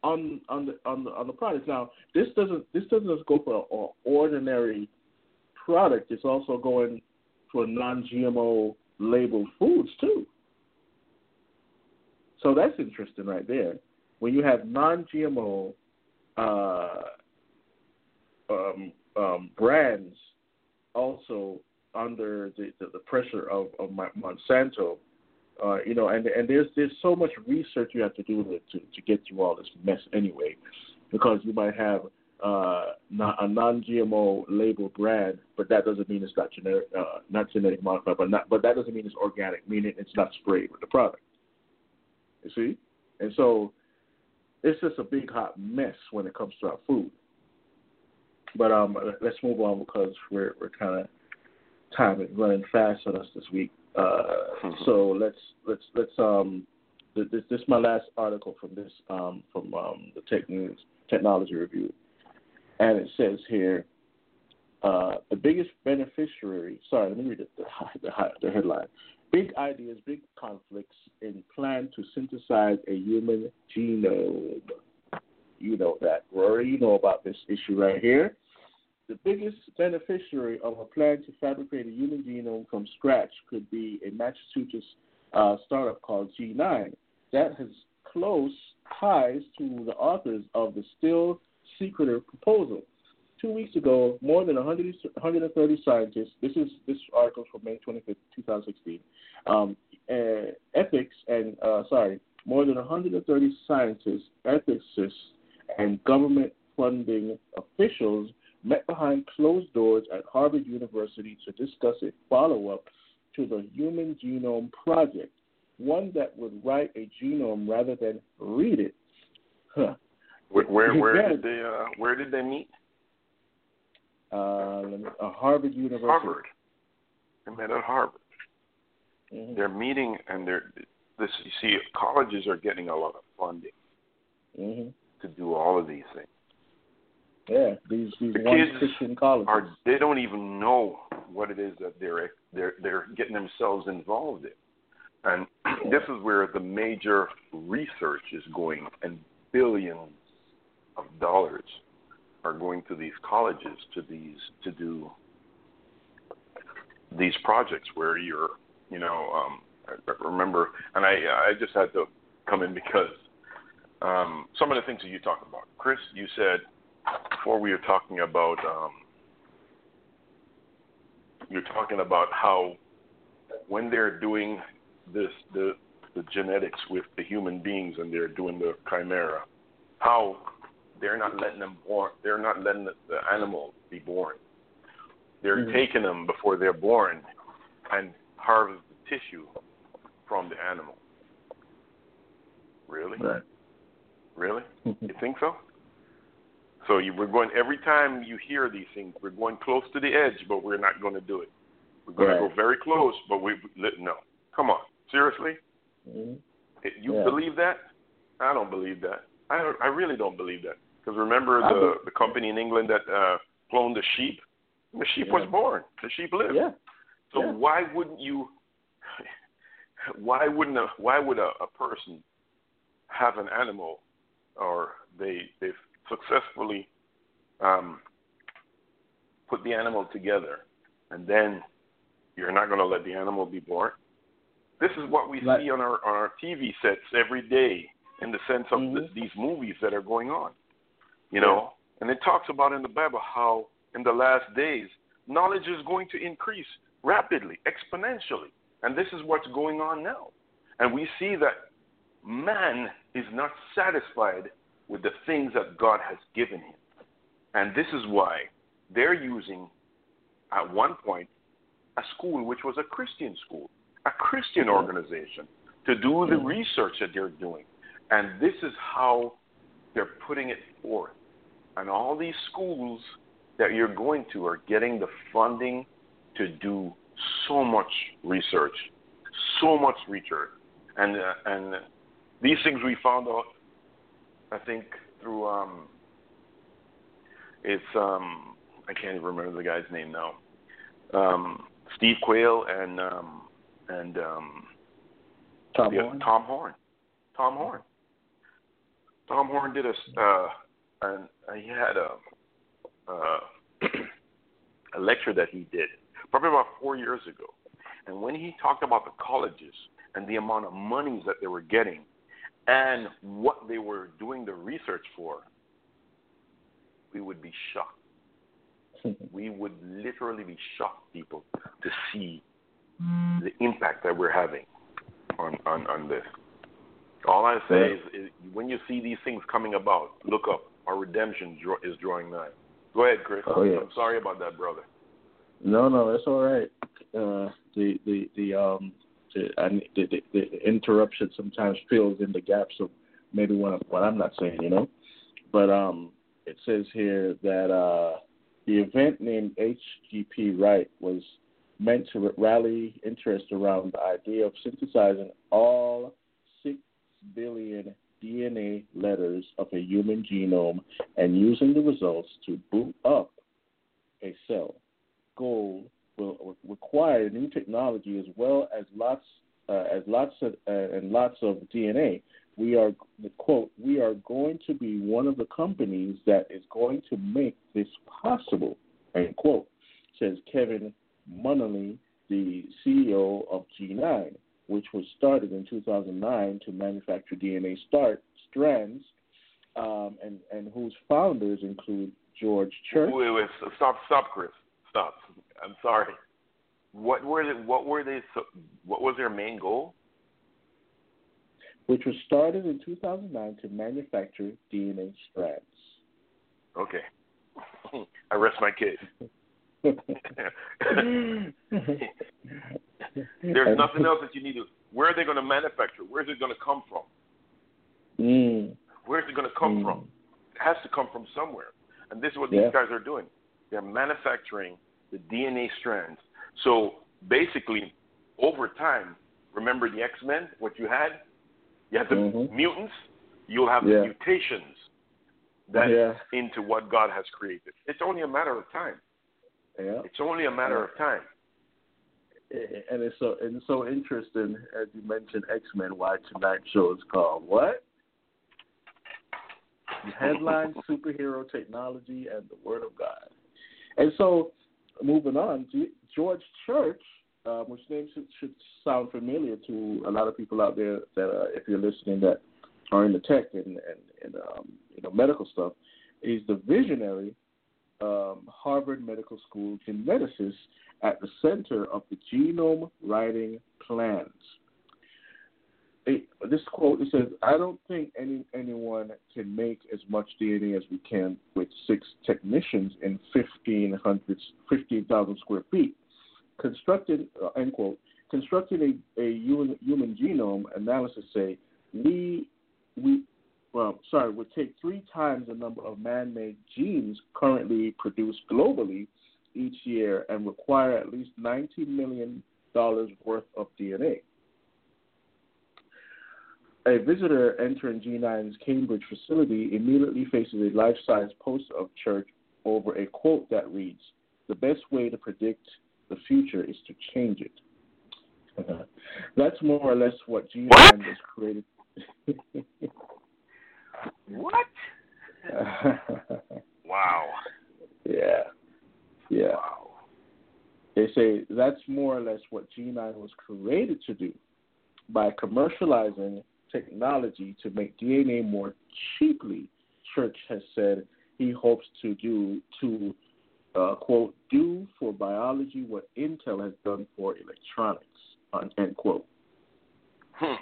on on the on the on the product. Now this doesn't this doesn't just go for an ordinary product. It's also going for non-GMO labeled foods too. So that's interesting right there. When you have non-GMO uh, um, um, brands also under the, the, the pressure of, of Monsanto, uh, you know, and and there's there's so much research you have to do to, to, get through all this mess anyway, because you might have uh, a non-GMO label brand, but that doesn't mean it's not generic, uh, not genetic modified, but not, but that doesn't mean it's organic, meaning it's not sprayed with the product. You see, and so it's just a big hot mess when it comes to our food. But um, let's move on because we're we're kind of time is running fast on us this week. Uh, so let's let's let's um this this is my last article from this um from um the tech news technology review, and it says here uh, the biggest beneficiary. Sorry, let me read it, the the, the headline. Big ideas, big conflicts in plan to synthesize a human genome. You know that, Rory. You know about this issue right here. The biggest beneficiary of a plan to fabricate a human genome from scratch could be a Massachusetts uh, startup called Gen9 that has close ties to the authors of the still secretive proposal. Two weeks ago, more than 100, 130 scientists, this is this article from May 25, 2016, um, uh, ethics and, uh, sorry, more than 130 scientists, ethicists, and government funding officials met behind closed doors at Harvard University to discuss a follow up to the Human Genome Project, one that would write a genome rather than read it. Huh. Where where, where did they uh, where did they meet? Uh, me, uh, Harvard University. Harvard. They met at Harvard. mm-hmm. they're meeting and they're this. You see, colleges are getting a lot of funding mm-hmm. to do all of these things. Yeah, these these the one kids Christian colleges are they don't even know what it is that they're they're they're getting themselves involved in. And this is where the major research is going, and billions of dollars are going to these colleges to these to do these projects where you're, you know, um, I remember, and I I just had to come in because um, some of the things that you talked about, Chris, you said before we were talking about um, you're talking about how when they're doing this the the genetics with the human beings and they're doing the chimera, how they're not letting them born they're not letting the, the animal be born. They're mm-hmm. taking them before they're born and harvest the tissue from the animal. Really? Right. Really? you think so? So you, we're going every time you hear these things, we're going close to the edge, but we're not going to do it. We're going right. to go very close, but we no. Come on, seriously? Mm-hmm. You yeah. believe that? I don't believe that. I don't, I really don't believe that. Because remember the the company in England that uh, cloned the sheep. The sheep yeah. was born. The sheep lived. Yeah. So yeah. why wouldn't you? Why wouldn't a why would a, a person have an animal, or they they've successfully um, put the animal together, and then you're not going to let the animal be born. This is what we right. see on our on our TV sets every day, in the sense of mm-hmm. the, these movies that are going on. You know, and it talks about in the Bible how in the last days knowledge is going to increase rapidly, exponentially, and this is what's going on now. And we see that man is not satisfied with the things that God has given him. And this is why they're using, at one point, a school which was a Christian school, a Christian organization, to do the research that they're doing. And this is how they're putting it forth. And all these schools that you're going to are getting the funding to do so much research, so much research. And, uh, and these things we found out I think through um, it's um, I can't even remember the guy's name now. Um, Steve Quayle and um, and um, Tom yeah, Horn. Tom Horn. Tom Horn. Tom Horn did a uh, and he had a uh, a lecture that he did probably about four years ago, and when he talked about the colleges and the amount of monies that they were getting and what they were doing the research for, we would be shocked. we would literally be shocked, people, to see the impact that we're having on, on, on this. All I say is, is, when you see these things coming about, look up. Our redemption is drawing nigh. Go ahead, Chris. Oh, yeah. I'm sorry about that, brother. No, no, that's all right. Uh, the the the um the, I, the, the, the interruption sometimes fills in the gaps of maybe what, what I'm not saying, you know. But um, it says here that uh, the event named HGP Write was meant to rally interest around the idea of synthesizing all six billion DNA letters of a human genome and using the results to boot up a cell. Goal will require new technology as well as lots uh, as lots of uh, and lots of DNA. We are the quote. We are going to be one of the companies that is going to make this possible. End quote. Says Kevin Munnelly, the CEO of Gen9, which was started in 2009 to manufacture DNA start strands, um, and and whose founders include George Church. Wait, wait, stop, stop, Chris, stop. I'm sorry. What were they, what were they? What was their main goal? Which was started in 2009 to manufacture DNA strands. Okay, I rest my case. There's nothing else that you need to. Where are they going to manufacture? Where's it going to come from? Mm. Where's it going to come mm. from? It has to come from somewhere. And this is what yeah. these guys are doing. They're manufacturing the DNA strands. So basically, over time, remember the X Men? What you had? You had the Mhm. mutants. You'll have Yeah. the mutations that Yeah. into what God has created. It's only a matter of time. Yeah. It's only a matter of time. and it's so and it's so interesting as you mentioned X Men. Why tonight's show is called what? Headline: Superhero Technology and the Word of God. And so, moving on, George Church, uh, which name should, should sound familiar to a lot of people out there that, uh, if you're listening, that are in the tech and and, and um, you know medical stuff, is the visionary um, Harvard Medical School geneticist at the center of the genome writing plans. It, this quote it says, "I don't think any anyone can make as much DNA as we can with six technicians in 1,500 15,000 square feet. Constructed uh, end quote. Constructing a, a human, human genome analysis say we we well, sorry, would take three times the number of man-made genes currently produced globally each year and require at least $90 million worth of DNA. A visitor entering Gen9's Cambridge facility immediately faces a life-size poster of Church over a quote that reads, "The best way to predict the future is to change it." That's more or less what Gen9 What? was created. What? Wow. yeah, yeah. Wow. They say that's more or less what Gen9 was created to do by commercializing technology to make DNA more cheaply. Church has said he hopes to do to uh, quote do for biology what Intel has done for electronics. End quote. Hmm.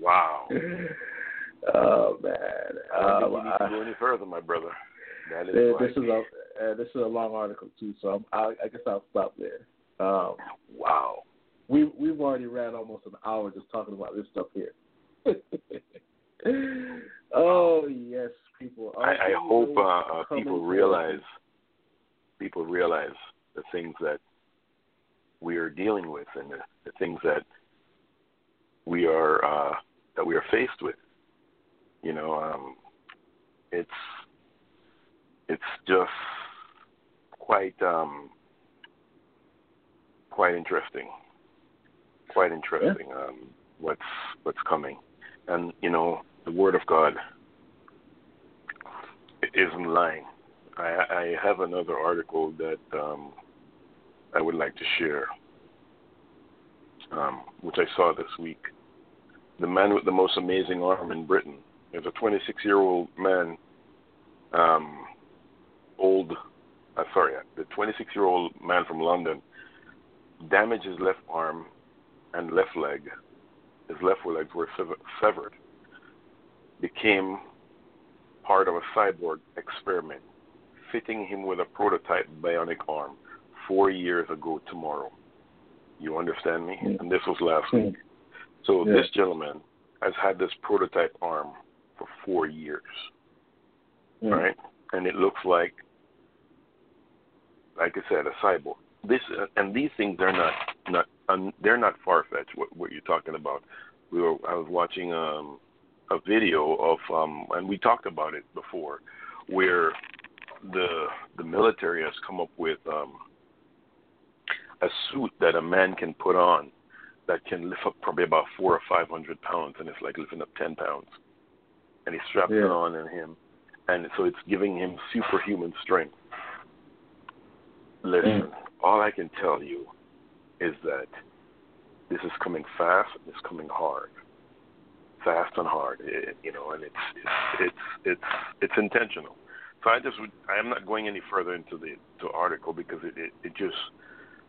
Wow. oh man, I Um, you need to go any further, my brother. Is Uh, this is a uh, this is a long article too, so I'm, I, I guess I'll stop there. Um, wow. we we've already ran almost an hour just talking about this stuff here. oh yes, people. I, I hope uh, uh, Coming people forward. realize people realize the things that we are dealing with and the, the things that we are uh, that we are faced with. You know, um, it's it's just quite um, quite interesting. Quite interesting. Um, what's what's coming, and you know, the Word of God isn't lying. I, I have another article that um, I would like to share, um, which I saw this week. The man with the most amazing arm in Britain is a 26 year old man, um, old, uh, sorry, the 26 year old man from London damaged his left arm and left leg. His left legs were severed. Became part of a cyborg experiment, fitting him with a prototype bionic arm four years ago tomorrow. You understand me? Mm. And this was last Mm. week. So Yeah. this gentleman has had this prototype arm for four years, Mm. right? And it looks like, like I said, a cyborg. This uh, and these things are not not um, they're not far fetched. What, what you're talking about? We were I was watching um, a video of um, and we talked about it before, where the the military has come up with um, a suit that a man can put on that can lift up probably about four or five hundred pounds, and it's like lifting up ten pounds, and he straps it Yeah. on in him, and so it's giving him superhuman strength. Listen, all I can tell you is that this is coming fast. And it's coming hard, fast and hard. It, you know, and it's it's it's it's it's intentional. So I just would, I am not going any further into the the article because it it, it just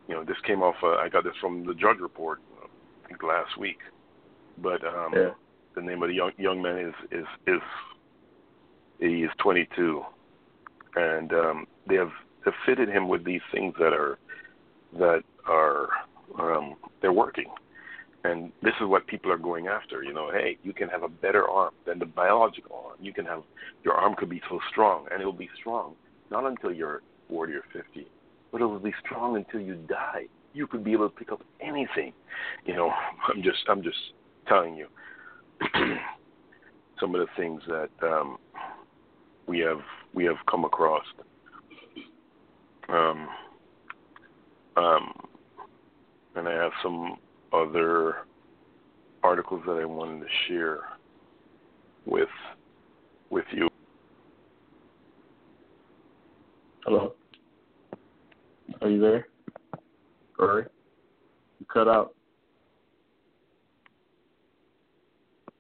you know this came off. Uh, I got this from the Drudge Report think last week, but um, Yeah. the name of the young young man is is is he is 22, and um, they have have fitted him with these things that are that are um, they're working. And this is what people are going after. You know, hey, you can have a better arm than the biological arm. You can have your arm could be so strong, and it will be strong not until you're 40 or 50, but it will be strong until you die. You could be able to pick up anything. You know, I'm just I'm just telling you some of the things that um, we have we have come across. Um, um, and I have some other articles that I wanted to share with with you. Hello. Are you there? Sorry. You cut out.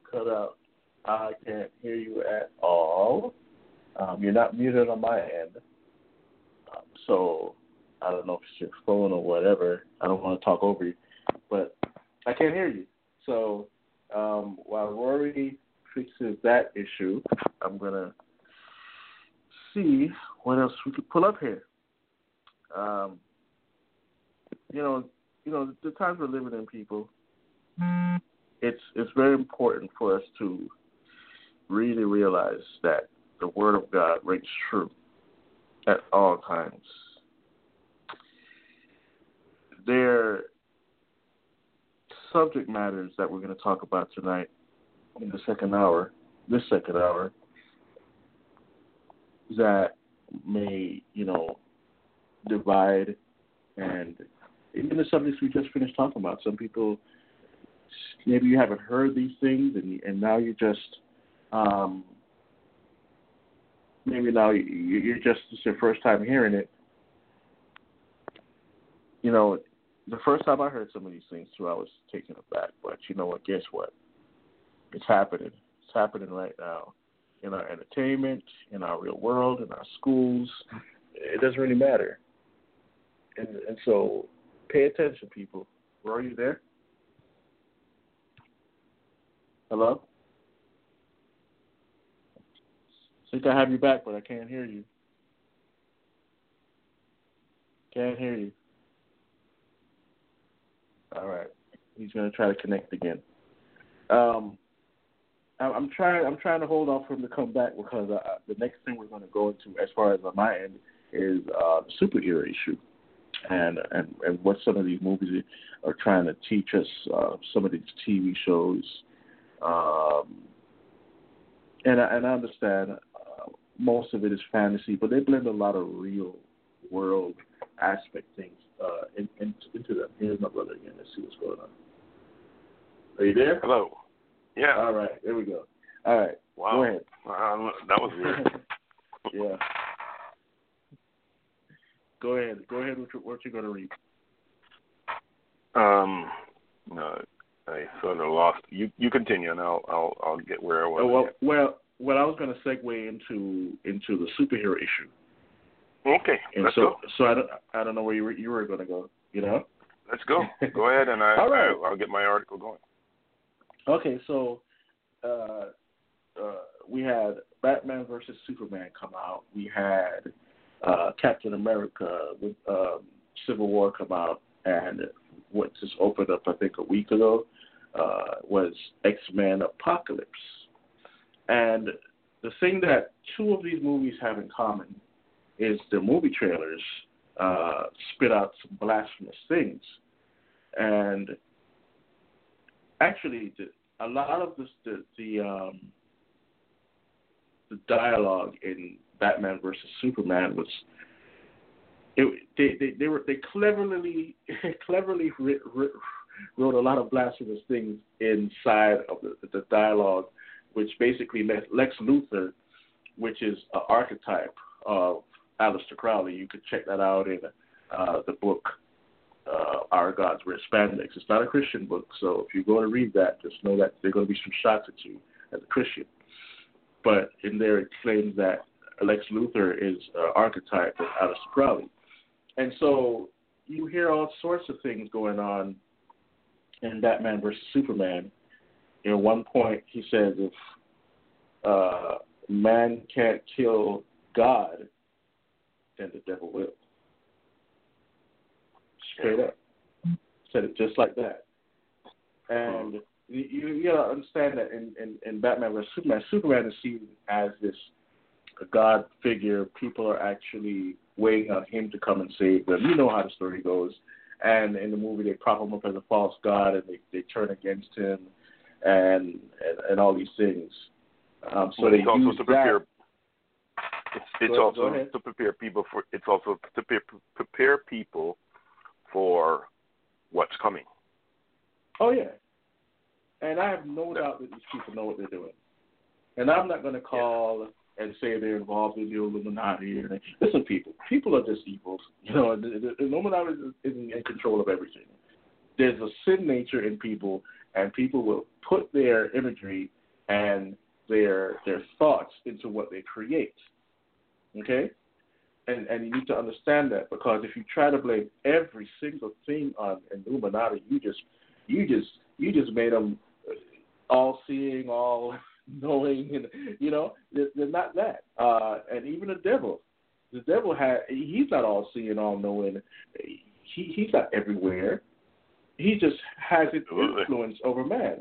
Cut out. I can't hear you at all. Um, you're not muted on my end. Um, so I don't know if it's your phone or whatever. I don't want to talk over you, but I can't hear you. So um, while Rory fixes that issue, I'm gonna see what else we could pull up here. Um, you know, you know, the times we're living in, people. It's it's very important for us to really realize that the Word of God rings true at all times. There subject matters that we're going to talk about tonight in the second hour, this second hour, that may, you know, divide and even the subjects we just finished talking about. Some people, maybe you haven't heard these things and, and now you're just, um, maybe now you're just, it's your first time hearing it. You know, the first time I heard some of these things too, I was taken aback. But you know what? Guess what? It's happening. It's happening right now in our entertainment, in our real world, in our schools. It doesn't really matter. And and so, pay attention, people. Where are you there? Hello. I think I have you back, but I can't hear you. Can't hear you. All right. He's going to try to connect again. Um, I'm trying. I'm trying to hold off for him to come back because uh, the next thing we're going to go into, as far as on my end, is uh, the superhero issue, and and and what some of these movies are trying to teach us. Uh, some of these TV shows, um, and I, and I understand uh, most of it is fantasy, but they blend a lot of real world aspect things uh, in, in, into them. Here's my brother again. Let's see what's going on. Are you there? Hello. Yeah. All right. There we go. All right. Wow. Go ahead. Um, that was weird. yeah. Go ahead. Go ahead with what you're going to read. Um, no, I sort of lost. You you continue, and I'll I'll I'll get where I was. Oh, well, well, well, I was going to segue into into the superhero issue. Okay, and let's so, go. So I don't, I don't know where you were, you were going to go. You know. Let's go. Go ahead, and I, All right. I I'll get my article going. Okay, so uh, uh, we had Batman versus Superman come out. We had uh, Captain America with um, Civil War come out, and what just opened up, I think, a week ago uh, was X Men Apocalypse. And the thing that two of these movies have in common is the movie trailers uh, spit out some blasphemous things, and actually, the, a lot of the the the, um, the dialogue in Batman versus Superman was it, they, they they were they cleverly cleverly writ, writ, wrote a lot of blasphemous things inside of the, the dialogue, which basically Lex Luthor, which is an archetype of Aleister Crowley. You could check that out in uh, the book uh, Our Gods Wear Spandex. It's not a Christian book, so if you go to read that, just know that there are going to be some shots at you as a Christian. But in there, it claims that Lex Luthor is an archetype of Aleister Crowley. And so you hear all sorts of things going on in Batman versus Superman. At one point, he says if uh, man can't kill God, then the devil will. Straight up. Said it just like that. And you, you gotta understand that in, in, in Batman vs Superman, Superman is seen as this God figure. People are actually waiting on him to come and save them. You know how the story goes. and in the movie they prop him up as a false god and they they turn against him, and and, and all these things. Um, so Well, they it's also use to prepare. that. It's, it's Go- go also ahead. to prepare people for. It's also to pre- prepare people for what's coming. Oh yeah, and I have no doubt that these people know what they're doing. And I'm not going to call and say they're involved in the Illuminati. Or listen, people, people are just evil. You know, the, the, Illuminati is in control of everything. There's a sin nature in people, and people will put their imagery and their their thoughts into what they create. Okay, and and you need to understand that because if you try to blame every single thing on Illuminati, you just you just you just made them all seeing, all knowing, and you know they're, they're not that. Uh, and even the devil, the devil had he's not all seeing, all knowing. He he's not everywhere. He just has an influence over man,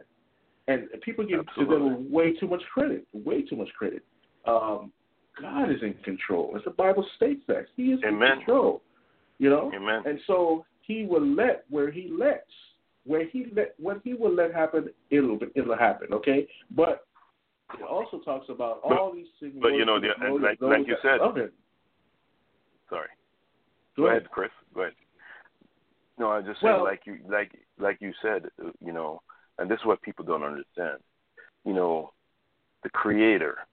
and people give the devil way too much credit. Way too much credit. Um, God is in control. As the Bible states that he is Amen. in control. You know, Amen. and so he will let where he lets, where he let what he will let happen, it'll it'll happen. Okay, but it also talks about But- all these things. but you know, the- like- like you said-. Sorry. Go ahead. Chris. Go ahead. No, I just saying, Well- like you, like, like you said, you know, and this is what people don't understand. You know, the Creator,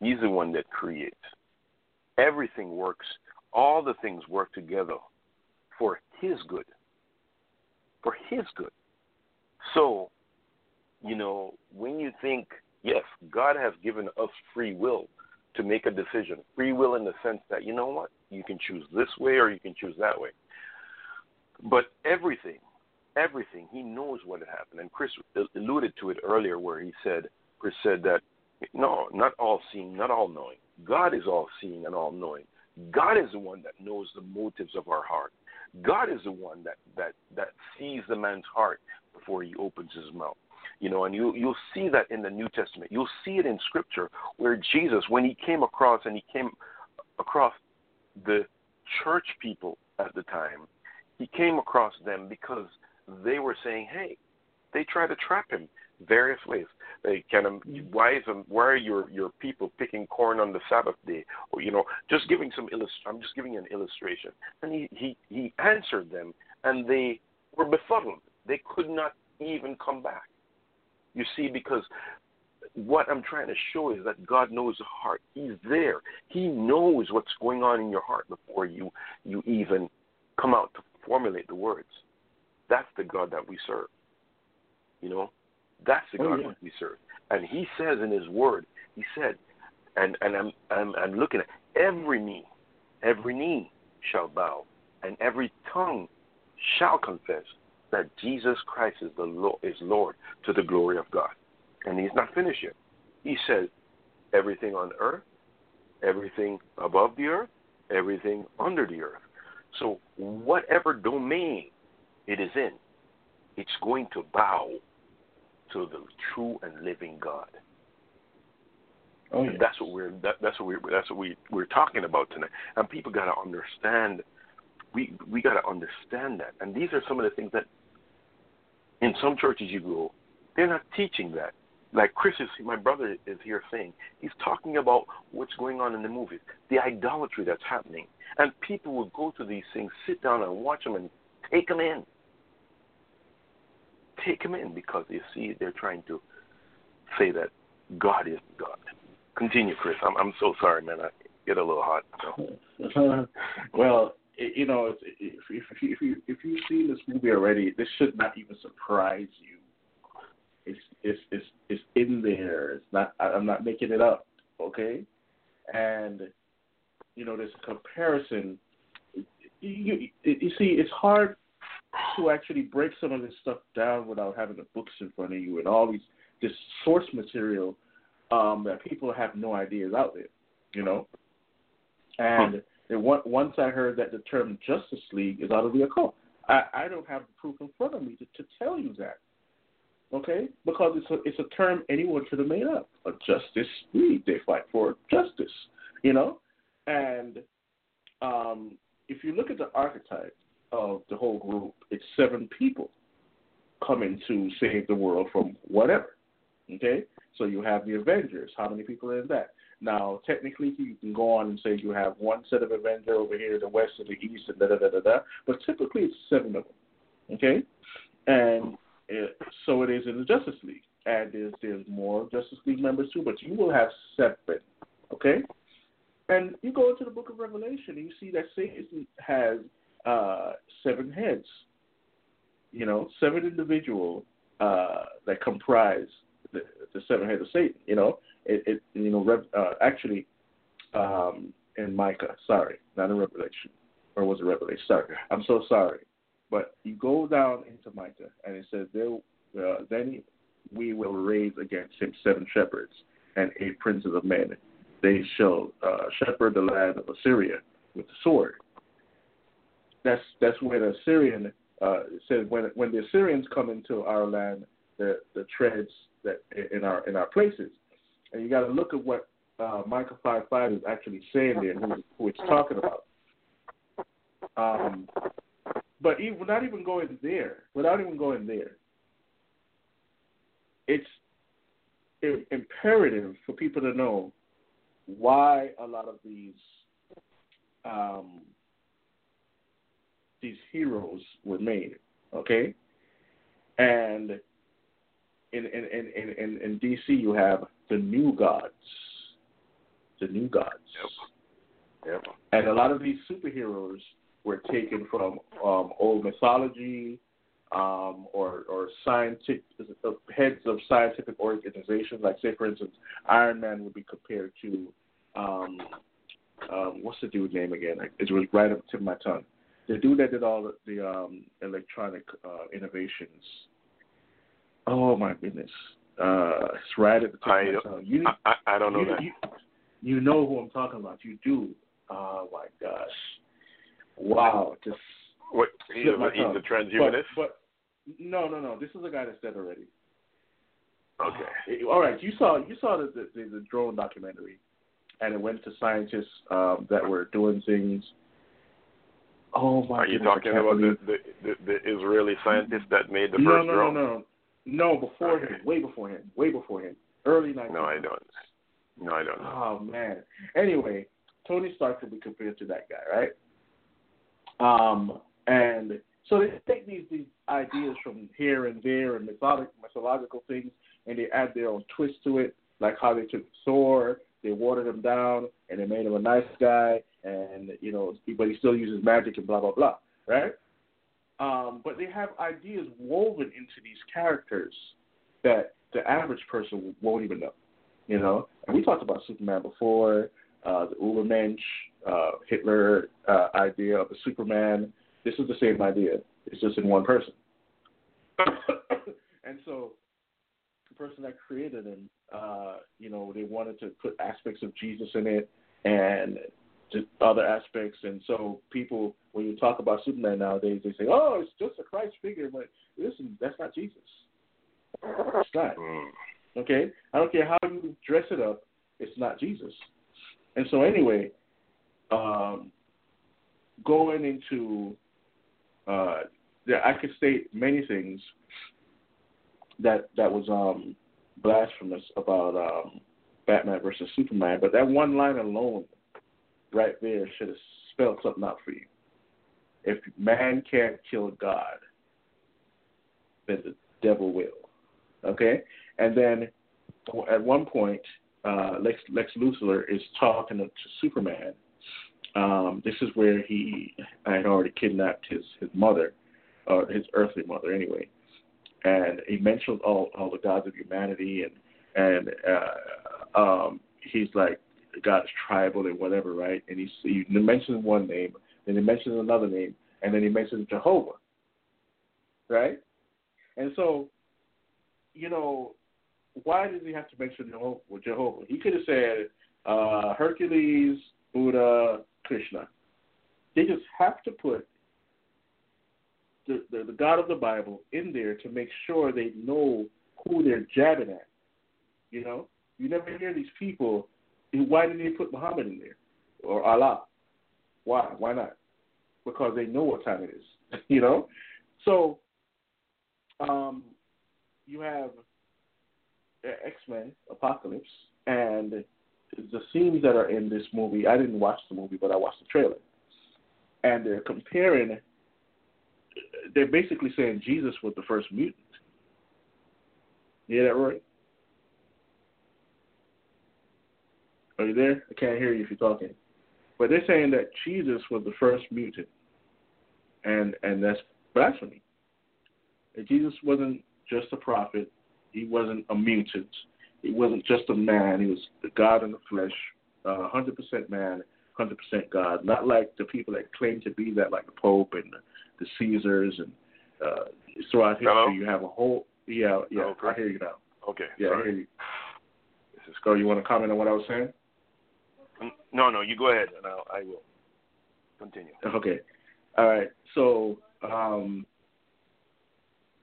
He's the one that creates. Everything works. All the things work together for His good. For His good. So, you know, when you think, yes, God has given us free will to make a decision. Free will in the sense that, you know what, you can choose this way or you can choose that way. But everything, everything, he knows what had happened. And Chris alluded to it earlier where he said, Chris said that, no, not all seeing, not all knowing. God is all seeing and all knowing. God is the one that knows the motives of our heart. God is the one that, that, that sees the man's heart before he opens his mouth. You know, and you you'll see that in the New Testament. You'll see it in Scripture where Jesus, when he came across and he came across the church people at the time, he came across them because they were saying, "Hey, they try to trap him various ways. They kind of why is why are your your people picking corn on the Sabbath day? Or you know, just giving some illust- I'm just giving you an illustration." And he he he answered them, and they were befuddled. They could not even come back. You see, because what I'm trying to show is that God knows the heart. He's there. He knows what's going on in your heart before you you even come out to formulate the words. That's the God that we serve. You know, that's the Oh, God yeah. that we serve. And He says in His Word, He said, and and I'm I'm, I'm looking at every knee, every knee shall bow, and every tongue shall confess that Jesus Christ is the Lord, is Lord to the glory of God. And He's not finished yet. He says, everything on earth, everything above the earth, everything under the earth. So whatever domain it is in, it's going to bow to the true and living God. Oh yeah. And that's what we're that, that's what we that's what we we're talking about tonight. And people got to understand. We we got to understand that. And these are some of the things that in some churches you go, they're not teaching that. Like Chris is, my brother is here saying, he's talking about what's going on in the movies, the idolatry that's happening, and people will go to these things, sit down and watch them, and take them in. Take them in because you see they're trying to say that God is God. Continue, Chris. I'm I'm so sorry, man. I get a little hot. So. well, it, you know, if, if, if, you, if, you, if you've seen this movie already, this should not even surprise you. It's it's it's it's in there. It's not. I'm not making it up. Okay, and you know, this comparison. You, you, see, it's hard to actually break some of this stuff down without having the books in front of you and all these this source material um, that people have no idea is out there. You know, and and once I heard that the term Justice League is out of the occult, I, I don't have the proof in front of me to, to tell you that. Okay, because it's a it's a term anyone could have made up. A Justice League, they fight for justice. You know, and um, if you look at the archetype, of the whole group, it's seven people coming to save the world from whatever. Okay? So you have the Avengers. How many people are in that? Now, technically, you can go on and say you have one set of Avenger over here, the West and the East, and da da da da da. But typically, it's seven of them. Okay? And it, so it is in the Justice League. And there's, there's more Justice League members too, but you will have seven. Okay? And you go into the book of Revelation and you see that Satan has uh, seven heads. You know, seven individual uh, that comprise the, the seven heads of Satan. You know, it, it you know, Rev, uh, actually, um, in Micah, sorry, not in Revelation, or was it Revelation? Sorry, I'm so sorry. But you go down into Micah, and it says, there, uh, then we will raise against him seven shepherds and eight princes of men. They shall uh, shepherd the land of Assyria with the sword. That's that's where the Assyrian uh, when when the Assyrians come into our land, the the treads that in our in our places, and you got to look at what uh, Micah five five is actually saying there, who, who it's talking about. Um, but even, not even going there, without even going there, it's imperative for people to know why a lot of these um, these heroes were made. Okay, and in in, in, in, in DC you have the new gods, the new gods. Yep. Yep. And a lot of these superheroes were taken from um, old mythology um, or or scientific heads of scientific organizations. Like say, for instance, Iron Man would be compared to um, um, what's the dude's name again? It was right up to my tongue. The dude that did all the, the um, electronic uh, innovations. Oh my goodness, uh, it's right at the tip I of my don't- tongue. You, I, I don't know you, that. you, you know who I'm talking about. You do. Oh my gosh. Wow. Just What, he's, a, he's a transhumanist? But, but no, no, no. This is a guy that's dead already. okay. All right. You saw you saw the the, the drone documentary, and it went to scientists um, that were doing things. Oh my! Are you goodness, talking about the, the, the, the Israeli scientist that made the no, first no, drone? no, no, no. No, before Okay. him, way before him, way before him, early 90s. No, I don't. No, I don't know. Oh man. Anyway, Tony Stark could be compared to that guy, right? Um, and so they take these these ideas from here and there and mythological mythological things, and they add their own twist to it, like how they took Thor, they watered him down, and they made him a nice guy, and you know, but he still uses magic and blah blah blah, right? Um, but they have ideas woven into these characters that the average person won't even know you know. And we talked about Superman before, uh, the Ubermensch, uh, Hitler uh, idea of a Superman. This is the same idea. It's just in one person. and so the person that created him, uh, you know, they wanted to put aspects of Jesus in it and just other aspects. And so people, when you talk about Superman nowadays, they say, "Oh, it's just a Christ figure," but listen, that's not Jesus. It's not. Mm. Okay? I don't care how you dress it up, it's not Jesus. And so anyway, um, going into uh, yeah, I could state many things that that was um, blasphemous about um, Batman versus Superman, but that one line alone, right there, should have spelled something out for you. If man can't kill God, then the devil will. Okay, and then at one point, uh, Lex Lex Luthor is talking to Superman. Um, this is where he had already kidnapped his his mother, or his earthly mother, anyway. And he mentioned all all the gods of humanity, and and uh, um, he's like God is tribal and whatever, right? And he he mentions one name, then he mentions another name, and then he mentions Jehovah, right? And so, you know, why does he have to mention Jehovah? Jehovah? He could have said uh, Hercules, Buddha, Krishna. They just have to put the, the, the God of the Bible in there to make sure they know who they're jabbing at. You know, you never hear these people. Why didn't they put Muhammad in there or Allah? Why? Why not? because they know what time it is. you know, so um, you have X Men Apocalypse, and the scenes that are in this movie. I didn't watch the movie, but I watched the trailer, and they're comparing. They're basically saying Jesus was the first mutant. Hear that right? Are you there? I can't hear you if you're talking. But they're saying that Jesus was the first mutant, and and that's blasphemy. That Jesus wasn't just a prophet. He wasn't a mutant. He wasn't just a man. He was the God in the flesh, uh, 100% man, 100% God. Not like the people that claim to be that, like the Pope and the, the Caesars and uh, throughout history. Hello? You have a whole yeah yeah. Okay. I hear you now. Okay. Yeah, I hear you. This is So you want to comment on what I was saying? No, no, you go ahead, and I'll, I will continue. Okay. All right. So, um,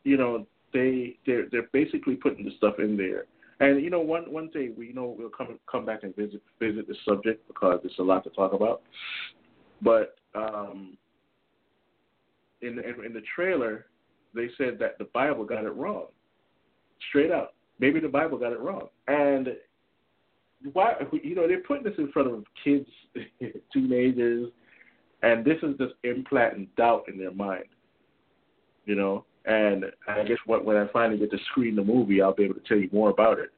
you know, they they're they're basically putting the stuff in there. And you know, one one day we you know we'll come come back and visit visit the subject because there's a lot to talk about. But um, in the, in the trailer, they said that the Bible got it wrong, straight up. Maybe the Bible got it wrong, and why you know they're putting this in front of kids, teenagers, and this is just implanting doubt in their mind. You know, and I guess what, when I finally get to screen the movie, I'll be able to tell you more about it.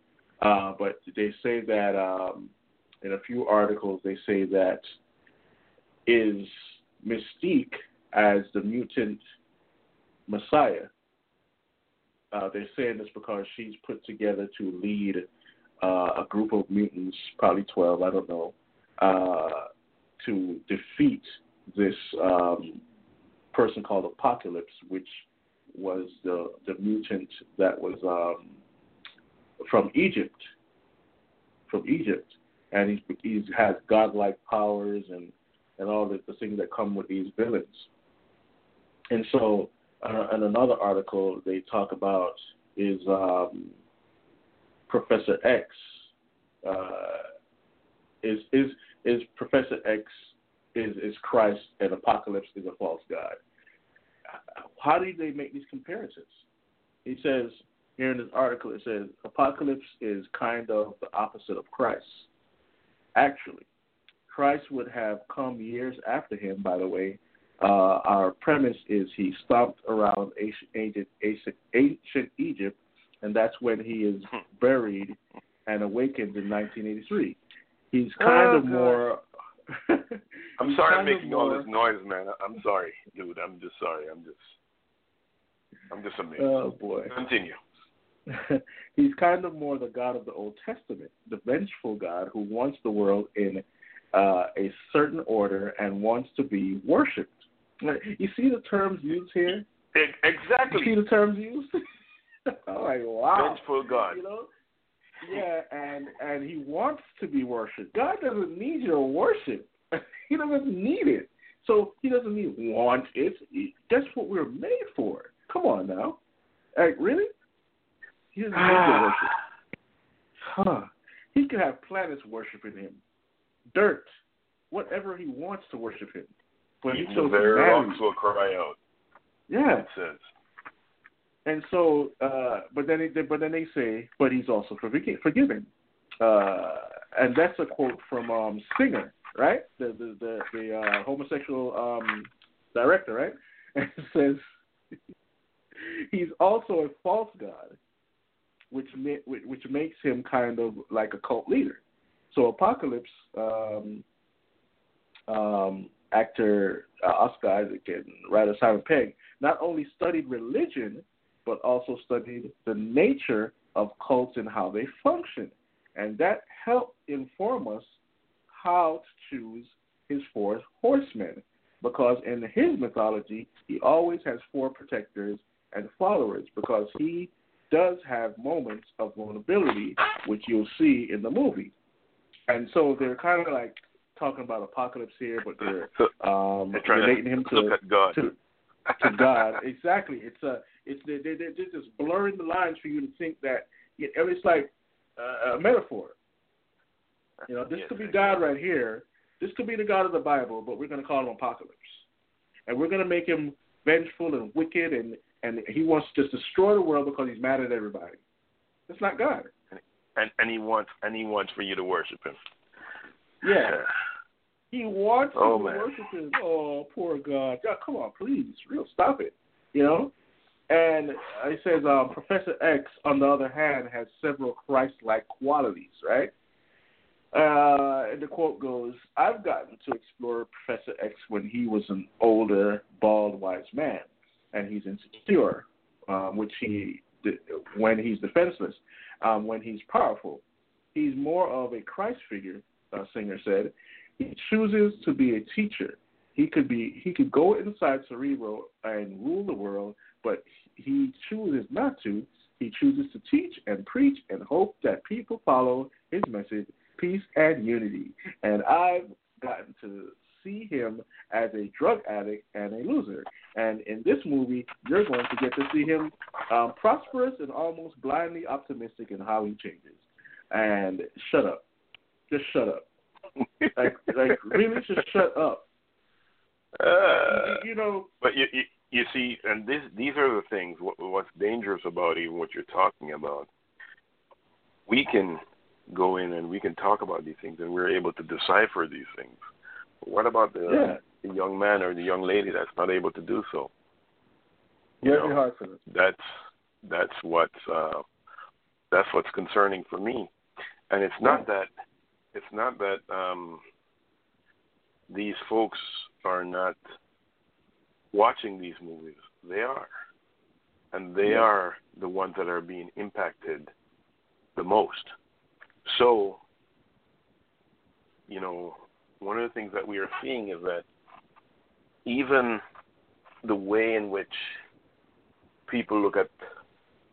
Uh, but they say that um, in a few articles, they say that is Mystique as the mutant Messiah. Uh, they're saying this because she's put together to lead uh, a group of mutants, probably 12, I don't know, uh, to defeat this um, person called Apocalypse, which was the the mutant that was um, from Egypt, from Egypt, and he's he has godlike powers and and all the, the things that come with these villains. And so, uh, in another article, they talk about is um, Professor X. Uh, is is is Professor X is is Christ and Apocalypse is a false god? How do they make these comparisons? He says here in this article, it says Apocalypse is kind of the opposite of Christ. Actually, Christ would have come years after him, by the way. Uh, our premise is he stomped around ancient, ancient, ancient Egypt, and that's when he is buried and awakens in 1983. He's kind Oh, of God. more. I'm sorry I'm kind of making all this noise, man. I'm sorry, dude. I'm just sorry. I'm just, I'm just amazed. Oh boy. Continue. He's kind of more the God of the Old Testament, the vengeful God who wants the world in uh, a certain order and wants to be worshipped. You see the terms used here? E- You Exactly. see the terms used? I'm like, wow. Vengeful God. You know? Yeah, and and he wants to be worshipped. God doesn't need your worship. he doesn't need it. So he doesn't need want it. That's what we're made for. Come on now. Like really? He doesn't need your worship. Huh. He could have planets worshiping him. Dirt. Whatever he wants to worship him. But he Even chose the very humanity. rocks will cry out. Yeah. It says. And so, uh, but then, they, but then they say, but he's also forgi- forgiven, uh, and that's a quote from um, Singer, right? The the the, the uh, homosexual um, director, right? And it says he's also a false god, which ma- which makes him kind of like a cult leader. So Apocalypse, um, um, actor uh, Oscar Isaac and writer Simon Pegg not only studied religion but also studied the nature of cults and how they function. And that helped inform us how to choose his four horsemen. Because in his mythology, he always has four protectors and followers because he does have moments of vulnerability, which you'll see in the movie. And so they're kind of like talking about apocalypse here, but they're um, relating to him to look at God. to to God. Exactly. It's a it's they they they're just blurring the lines for you to think that you know, it's like uh, a metaphor. You know, this Yes, could be God right here. This could be the God of the Bible, but we're going to call him Apocalypse. and we're gonna make him vengeful and wicked, and and he wants to just destroy the world because he's mad at everybody. That's not God. And and he wants and he wants for you to worship him. Yeah. He wants Oh, you to man. worship him. Oh, poor God. God, come on, please. Real, stop it. You know? And it says um, Professor X, on the other hand, has several Christ-like qualities, right? Uh, and the quote goes, I've gotten to explore Professor X when he was an older, bald, wise man, and he's insecure, um, which he, when he's defenseless, um, when he's powerful. He's more of a Christ figure, uh, Singer said. He chooses to be a teacher. He could be he could go inside Cerebro and rule the world, but he chooses not to. He chooses to teach and preach and hope that people follow his message, peace and unity. And I've gotten to see him as a drug addict and a loser. And in this movie, you're going to get to see him um, prosperous and almost blindly optimistic in how he changes. And shut up, just shut up. Like, like really, just shut up. Uh, you know, But you, you you see, and this these are the things. What, what's dangerous about even what you're talking about? We can go in and we can talk about these things, and we're able to decipher these things. But what about the, Yeah. the young man or the young lady that's not able to do so? You very know, hard for them. That's that's what's uh, that's what's concerning for me, and it's not that it's not that um, these folks are not watching these movies. They are, and they Yeah. are the ones that are being impacted the most. So, you know, one of the things that we are seeing is that even the way in which people look at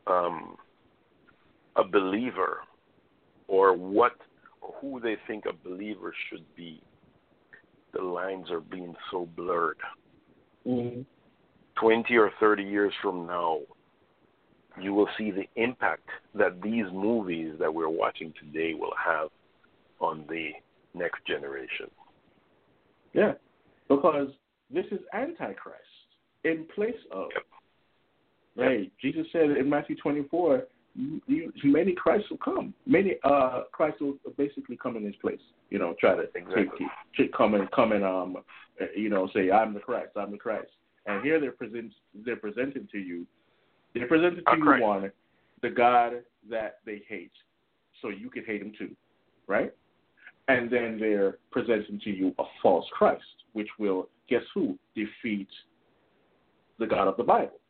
um, a believer or what who they think a believer should be, the lines are being so blurred. Mm-hmm. 20 or 30 years from now, you will see the impact that these movies that we're watching today will have on the next generation. Yeah, because this is Antichrist in place of. Yep. Right. Jesus said in Matthew 24, you, many Christ will come. Many uh, Christ will basically come in his place. You know, try to Exactly. take, take come and come and um, you know, say I'm the Christ, I'm the Christ. And here they're present they're presenting to you, they're presenting to you one, the God that they hate, so you can hate him too, right? And then they're presenting to you a false Christ, which will guess who defeat the God of the Bible.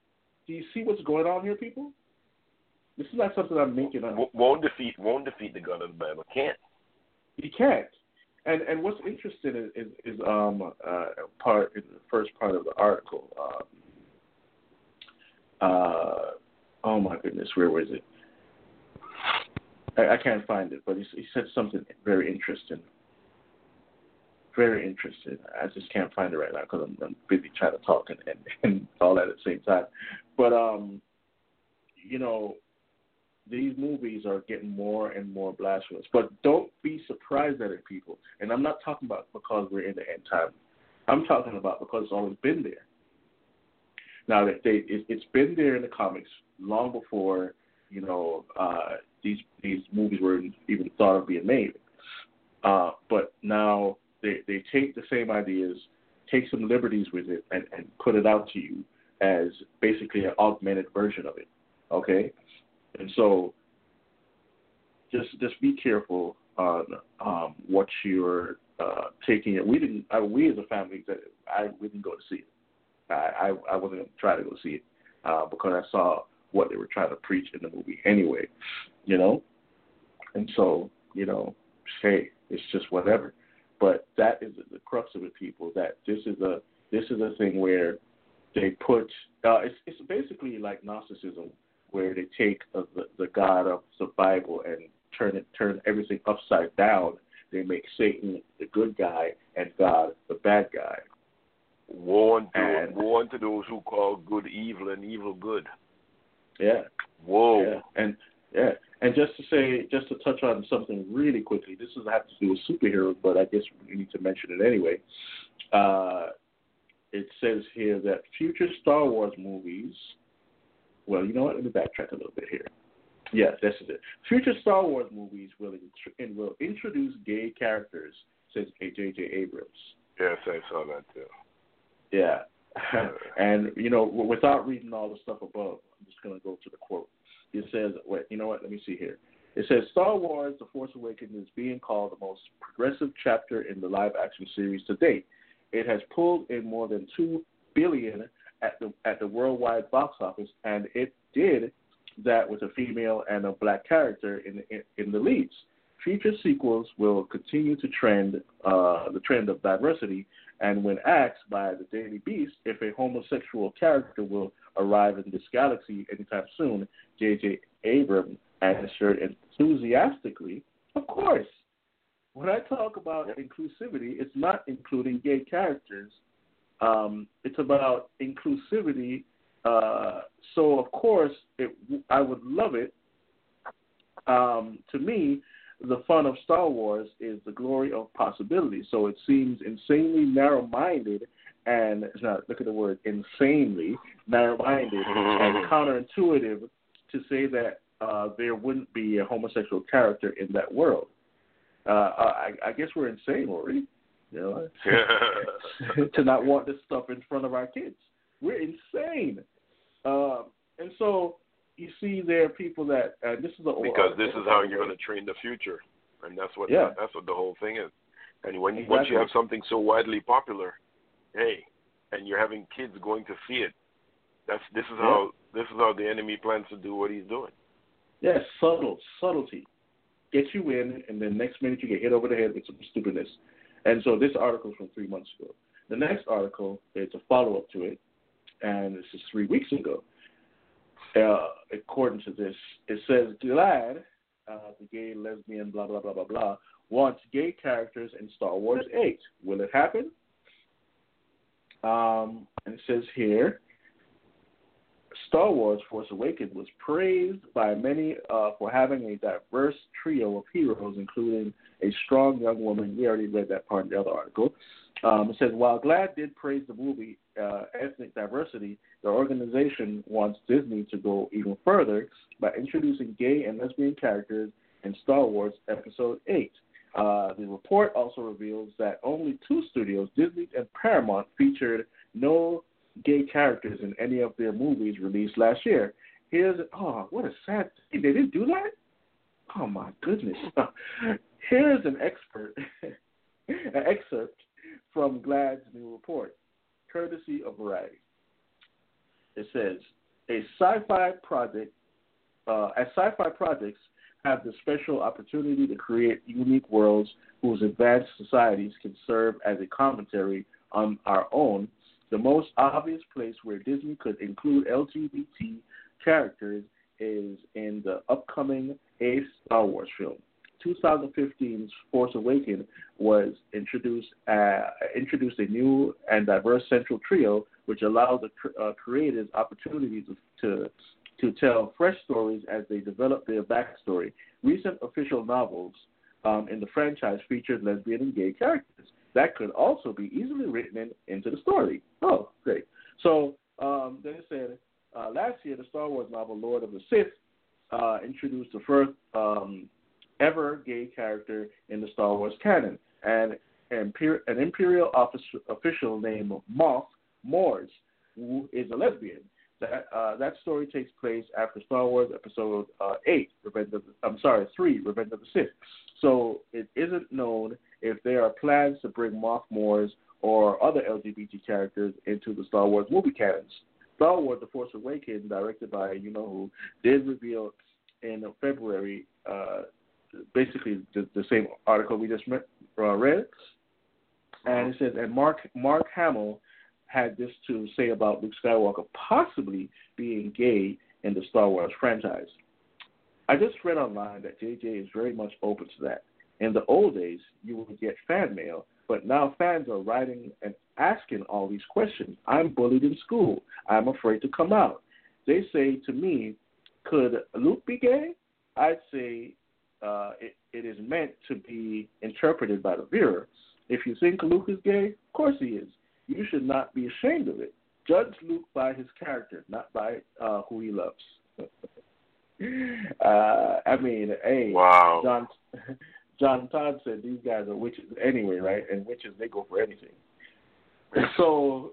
Do you see what's going on here, people? This is not something I'm making up. Won't defeat won't defeat the God of the Bible. Can't. He can't. And and what's interesting is is, is um uh part in the first part of the article. Um, uh oh my goodness, where was it? I, I can't find it, but he, he said something very interesting. Very interesting. I just can't find it right now because I'm, I'm busy trying to talk and, and, and all that at the same time. But um, you know, these movies are getting more and more blasphemous. But don't be surprised at it, people. And I'm not talking about because we're in the end time. I'm talking about because it's always been there. Now that they, it, it's been there in the comics long before you know uh, these these movies were even thought of being made. Uh, but now they they take the same ideas, take some liberties with it, and, and put it out to you as basically an augmented version of it. Okay, and so just just be careful on um, what you're uh, taking. It. We didn't. I, we as a family, I we didn't go to see it. I I, I wasn't going to try to go see it uh, because I saw what they were trying to preach in the movie anyway. You know, and so you know, hey, it's just whatever. But that is the crux of it, people. That this is a this is a thing where they put uh, it's it's basically like Gnosticism, where they take the the God of the Bible and turn it turn everything upside down. They make Satan the good guy and God the bad guy. Woe unto, And- woe unto those who call good evil and evil good. Yeah. Whoa. Yeah, and yeah, and just to say, just to touch on something really quickly, this doesn't have to do with superheroes, but I guess we need to mention it anyway. Uh, it says here that future Star Wars movies. Well, you know what? Let me backtrack a little bit here. Yes, this is it. Future Star Wars movies will int- will introduce gay characters, says J.J. Abrams. Yes, I saw that too. Yeah, and you know, without reading all the stuff above, I'm just going to go to the quote. It says, "Wait, you know what? Let me see here." It says Star Wars: The Force Awakens is being called the most progressive chapter in the live-action series to date. It has pulled in more than two billion at the at the worldwide box office, and it did that with a female and a black character in in, in the leads. Future sequels will continue to trend uh, the trend of diversity, and when asked by the Daily Beast if a homosexual character will arrive in this galaxy anytime soon, J.J. Abrams answered enthusiastically, "Of course." When I talk about inclusivity, it's not including gay characters. Um, it's about inclusivity. Uh, so, of course, it, I would love it. Um, to me, the fun of Star Wars is the glory of possibility. So it seems insanely narrow-minded and not, look at the word insanely narrow-minded and counterintuitive to say that uh, there wouldn't be a homosexual character in that world. Uh, I, I guess we're insane, Rory. You know, to not want this stuff in front of our kids. We're insane. Uh, and so you see, there are people that uh, this is the because this is how you're going to train the future, and that's what yeah. that's what the whole thing is. And when exactly. once you have something so widely popular, hey, and you're having kids going to see it, that's this is yeah. how this is how the enemy plans to do what he's doing. Yes, subtle subtlety. Get you in, and then next minute you get hit over the head with some stupidness. And so this article is from three months ago. The next article is a follow up to it, and this is three weeks ago. Uh, according to this, it says GLAAD, uh, the gay, lesbian, blah, blah, blah, blah, blah, wants gay characters in Star Wars 8. Will it happen? Um, and it says here Star Wars Force Awakens was praised by many uh, for having a diverse trio of heroes, including a strong young woman. We already read that part in the other article. Um, it says while GLAAD did praise the movie uh, ethnic diversity, the organization wants Disney to go even further by introducing gay and lesbian characters in Star Wars Episode 8. Uh, the report also reveals that only two studios, Disney and Paramount, featured no gay characters in any of their movies released last year. Here's oh, what a sad thing. They didn't do that. Oh my goodness. Here's an expert, an excerpt from GLAAD's new report, courtesy of Variety. It says a sci-fi project, uh, as sci-fi projects have the special opportunity to create unique worlds whose advanced societies can serve as a commentary on our own the most obvious place where Disney could include LGBT characters is in the upcoming eighth Star Wars film. 2015's Force Awakens was introduced uh, introduced a new and diverse central trio, which allowed the uh, creators opportunities to, to tell fresh stories as they develop their backstory. Recent official novels um, in the franchise featured lesbian and gay characters that could also be easily written in, into the story. Oh, great. So um, then it said uh, last year, the Star Wars novel Lord of the Sith uh, introduced the first um, ever gay character in the Star Wars canon, and an, an Imperial office, official named Moff Mors, who is a lesbian. That uh, that story takes place after Star Wars Episode uh, Eight, Revenge of the, I'm sorry, Three, Revenge of the Sith. So it isn't known if there are plans to bring Moff Mors or other LGBT characters into the Star Wars movie canons. Star Wars: The Force Awakens, directed by you know who, did reveal in February, uh, basically the, the, same article we just met, uh, read, and it says, and Mark Mark Hamill had this to say about Luke Skywalker possibly being gay in the Star Wars franchise. I just read online that JJ is very much open to that. In the old days, you would get fan mail, but now fans are writing and asking all these questions. I'm bullied in school. I'm afraid to come out. They say to me, could Luke be gay? I'd say uh, it, it is meant to be interpreted by the viewer. If you think Luke is gay, of course he is. you should not be ashamed of it. Judge Luke by his character, not by uh, who he loves. uh, I mean, hey, Wow. John John Todd said these guys are witches anyway, right? And witches they go for anything. So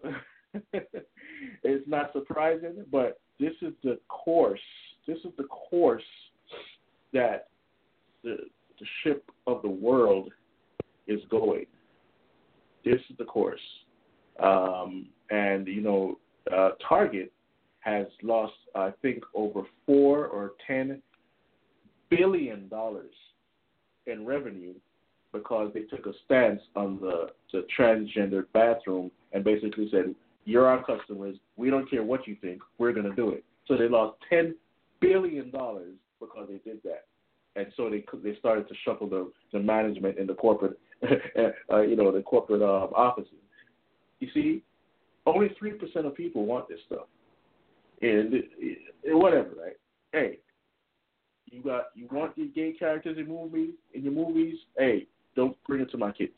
it's not surprising, but this is the course. This is the course that the the ship of the world is going. This is the course, um, and you know, uh, Target has lost, I think, over four or ten billion dollars in revenue because they took a stance on the, the transgender bathroom and basically said, "You're our customers. We don't care what you think. We're going to do it." So they lost ten billion dollars because they did that, and so they they started to shuffle the the management in the corporate, uh, you know, the corporate um, offices. You see, only three percent of people want this stuff, and it, it, whatever, right? Hey, you got you want your gay characters in movies in your movies. Hey, don't bring it to my kids.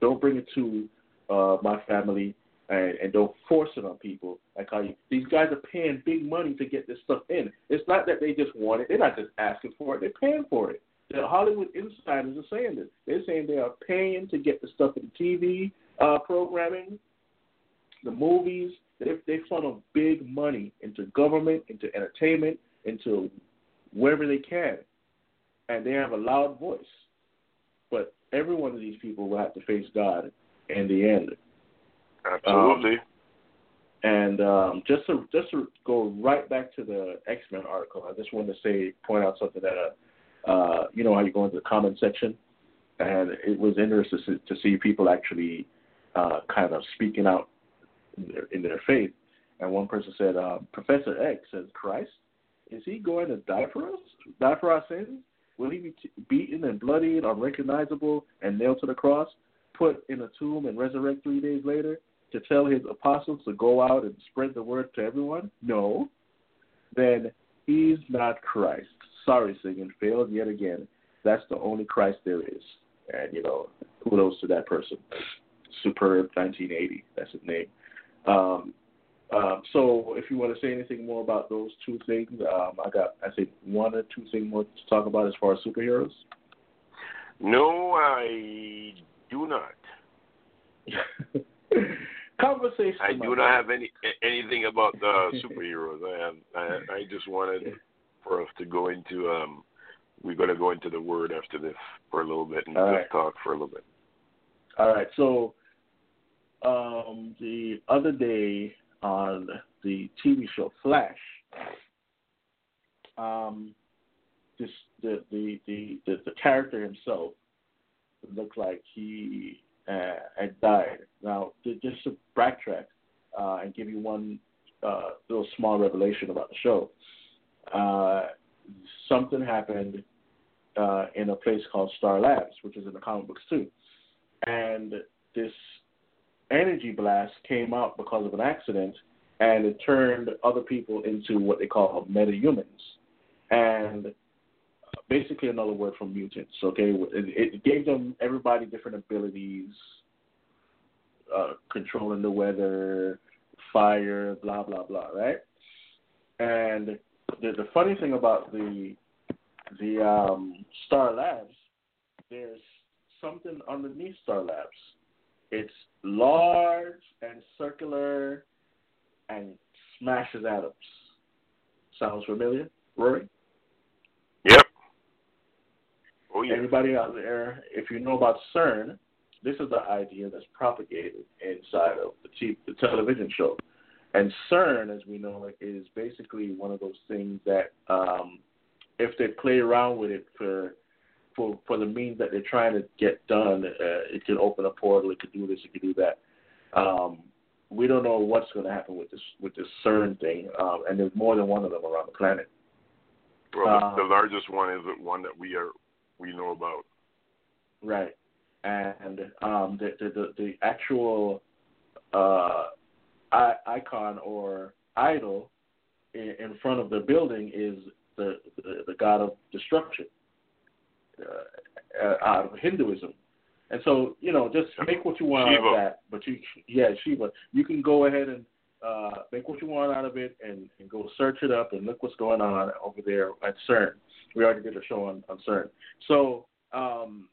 Don't bring it to uh, my family, and, and don't force it on people. Like how you, these guys are paying big money to get this stuff in. It's not that they just want it. They're not just asking for it. They're paying for it. The Hollywood insiders are saying this. They're saying they are paying to get the stuff in the TV uh, programming, the movies. They they funnel big money into government, into entertainment, into wherever they can, and they have a loud voice. But every one of these people will have to face God in the end. Absolutely. And um, just to just to go right back to the X Men article, I just wanted to say point out something that uh, uh, you know how you go into the comment section, and it was interesting to, to see people actually uh, kind of speaking out in their, in their faith. And one person said, uh, Professor X says, Christ, is he going to die for us? Die for our sins? Will he be beaten and bloodied, unrecognizable, and nailed to the cross, put in a tomb, and resurrect three days later to tell his apostles to go out and spread the word to everyone? No. Then he's not Christ. Sorry, Singer failed yet again. That's the only Christ there is. And, you know, kudos to that person. Superb 1980. That's his name. Um, um, so, if you want to say anything more about those two things, um, I got, I think, one or two things more to talk about as far as superheroes. No, I do not. Conversation. I do not have any anything about the superheroes. I have, I, I just wanted for us to go into. um We're going to go into the word after this for a little bit and All just right. talk for a little bit. All right. So, um, the other day on the TV show Flash, um, this the the the the, the character himself looked like he uh, had died. Now, just to backtrack uh, and give you one uh, little small revelation about the show, uh, something happened uh, in a place called Star Labs, which is in the comic books too, and this energy blast came out because of an accident, and it turned other people into what they call metahumans, and basically another word for mutants. Okay, it, it gave them everybody different abilities, uh, controlling the weather, fire, blah blah blah, right? And the the funny thing about the the um, Star Labs, there's something underneath Star Labs. It's large and circular and smashes atoms. Sounds familiar, Rory? Yep. Oh yeah. Anybody out there, if you know about CERN, this is the idea that's propagated inside of the, t- the television show. And CERN, as we know it, is basically one of those things that, um, if they play around with it for for for the means that they're trying to get done, uh, it could open a portal, it could do this, it could do that. Um, we don't know what's going to happen with this with this CERN thing, um, and there's more than one of them around the planet. Well, the, the largest one is the one that we are we know about. Right. And um, the, the the the actual uh, I, icon or idol in, in front of the building is the the, the god of destruction uh, uh, out of Hinduism, And so, you know, just make what you want Shiva. out of that. But you, yeah, Shiva, you can go ahead and uh, make what you want out of it and, and go search it up and look what's going on over there at CERN. We already did a show on, on CERN. So, um,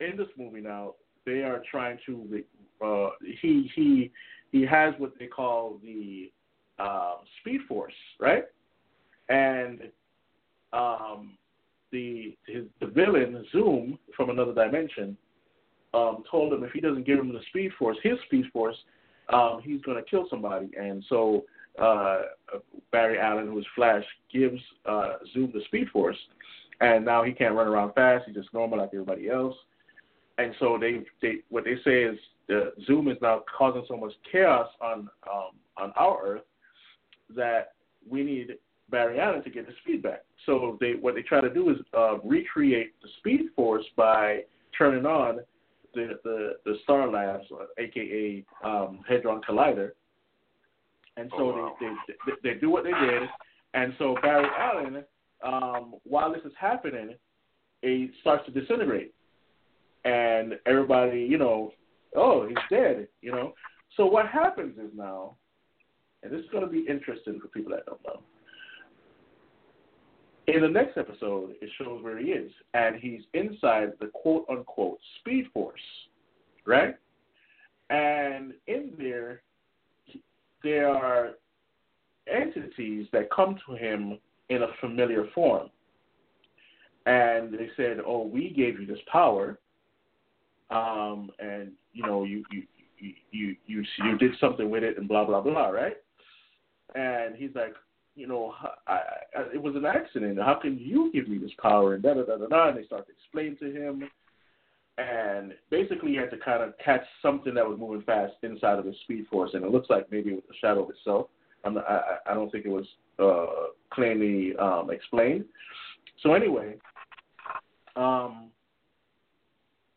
in this movie now, they are trying to, uh, he, he, he has what they call the uh, Speed Force, right? And um, the his, the villain Zoom from another dimension um, told him if he doesn't give him the Speed Force, his Speed Force, um, he's going to kill somebody. And so uh, Barry Allen, who is Flash, gives uh, Zoom the Speed Force, and now he can't run around fast. He's just normal like everybody else. And so they, they what they say is uh, Zoom is now causing so much chaos on um, on our Earth that we need Barry Allen to get his speed back. So they what they try to do is uh, recreate the Speed Force by turning on the the, the Star Labs, uh, aka um, Hadron Collider. And so Oh, wow. they, they they do what they did, and so Barry Allen, um, while this is happening, he starts to disintegrate, and everybody, you know, oh, he's dead, you know. So what happens is now, and this is going to be interesting for people that don't know. In the next episode, it shows where he is, and he's inside the quote unquote Speed Force, right? And in there, there are entities that come to him in a familiar form. And they said, "Oh, we gave you this power, um, and you know, you you you you you you did something with it, and blah blah blah, right?" And he's like, "You know, I, I, it was an accident. How can you give me this power?" And da da da da da. And they start to explain to him, and basically, he had to kind of catch something that was moving fast inside of the Speed Force, and it looks like maybe it was the shadow of itself. I'm not, I, I don't think it was uh, plainly um, explained. So anyway, um,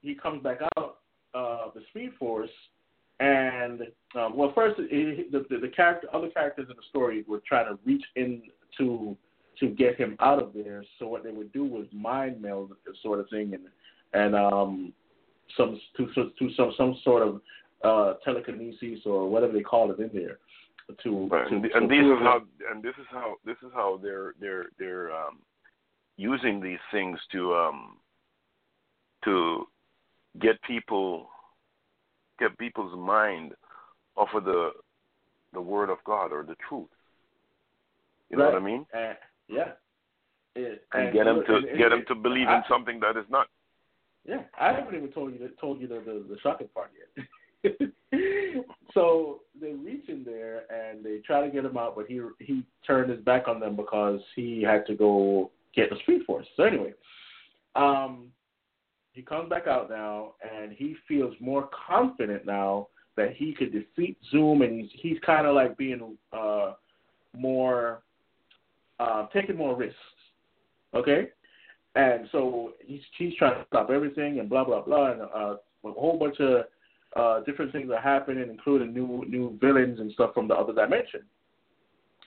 he comes back out of the Speed Force, and um, well, first he, the, the the character, other characters in the story were trying to reach in to to get him out of there. So what they would do was mind meld this sort of thing, and and um, some to, to, to some some sort of uh, telekinesis or whatever they call it in there. To, Right. to, And, to and prove is how and this is how this is how they're they're they're um, using these things to um, to get people get people's mind off of the the word of God or the truth. You know what I mean? And, yeah. It, And, get them to and- and- get them to believe in I- something that is not. Yeah, I haven't even told you the, told you the, the, the shocking part yet. so they reach in there and they try to get him out, but he he turned his back on them because he had to go get the Speed Force. So anyway, um, he comes back out now and he feels more confident now that he could defeat Zoom, and he's he's kind of like being uh, more uh, taking more risks. Okay, and so he's he's trying to stop everything and blah blah blah, and uh, a whole bunch of uh, different things are happening, including new new villains and stuff from the other dimension.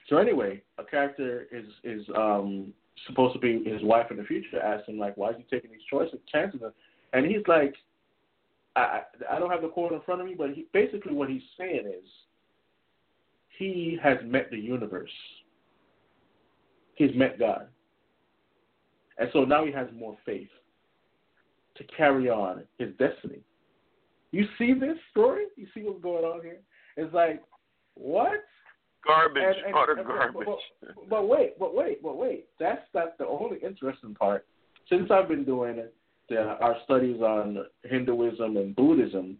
So anyway, a character is is um, supposed to be his wife in the future. Asks him like, "Why are you taking these choices, chances?" And he's like, I, I I don't have the quote in front of me, but he, basically what he's saying is he has met the universe. He's met God. And so now he has more faith to carry on his destiny. You see this story? You see what's going on here? It's like, what? Garbage, And- and- utter and- garbage. But, but, but wait, but wait, but wait. That's not the only interesting part. Since I've been doing the, our studies on Hinduism and Buddhism,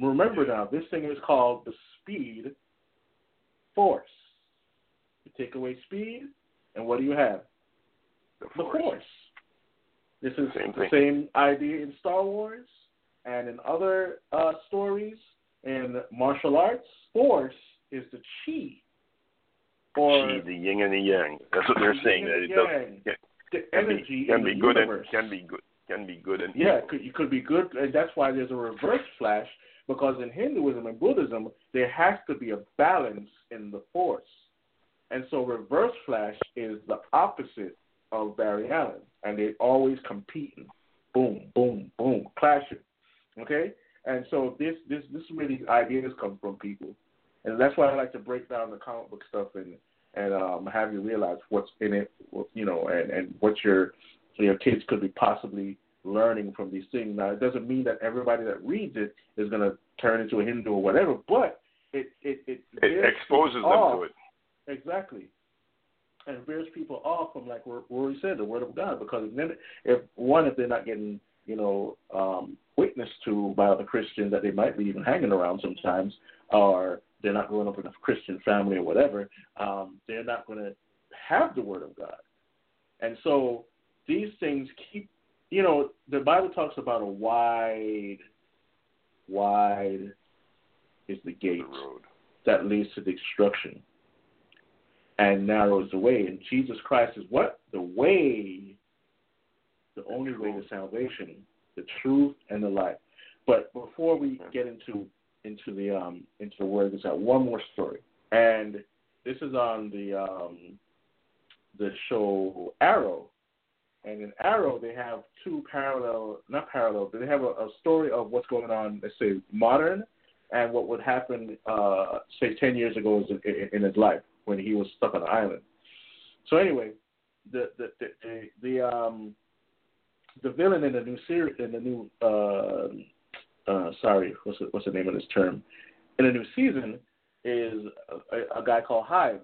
remember now, this thing is called the speed force. You take away speed, and what do you have? The The force. force. This is Same the thing. same idea in Star Wars and in other uh, stories in martial arts. Force is the chi, or Chi, the yin and the yang. That's what they're saying. That it does, can, the can energy be can be good universe. and can be good can be good and Yeah, evil. could, you could be good, and that's why there's a reverse flash because in Hinduism and Buddhism there has to be a balance in the force, and so reverse flash is the opposite of Barry Allen, and they're always competing. boom, boom, boom, clashing. Okay, and so this this this is where these ideas come from, people, and that's why I like to break down the comic book stuff and and um, have you realize what's in it, you know, and and what your your kids could be possibly learning from these things. Now, it doesn't mean that everybody that reads it is going to turn into a Hindu or whatever, but it it it, it exposes them off. to it. Exactly. And veers people off from like Rory said, the word of God, because then if one, if they're not getting you know um, witnessed to by other Christians that they might be even hanging around sometimes, or they're not growing up in a Christian family or whatever, um, they're not going to have the word of God. And so these things keep, you know, the Bible talks about a wide, wide is the gate the that leads to destruction and narrows the way. And Jesus Christ is what? The way, the only way to salvation, the truth and the life. But before we get into into the um into the word, there's one more story, and this is on the um the show Arrow, and in Arrow they have two parallel, not parallel, but they have a, a story of what's going on, let's say modern, and what would happen, uh, say ten years ago in, in his life when he was stuck on an island. So anyway, the the the, the, the um the villain in the new series in the new uh uh, sorry, what's the, what's the name of this term? In a new season is a, a guy called Hive,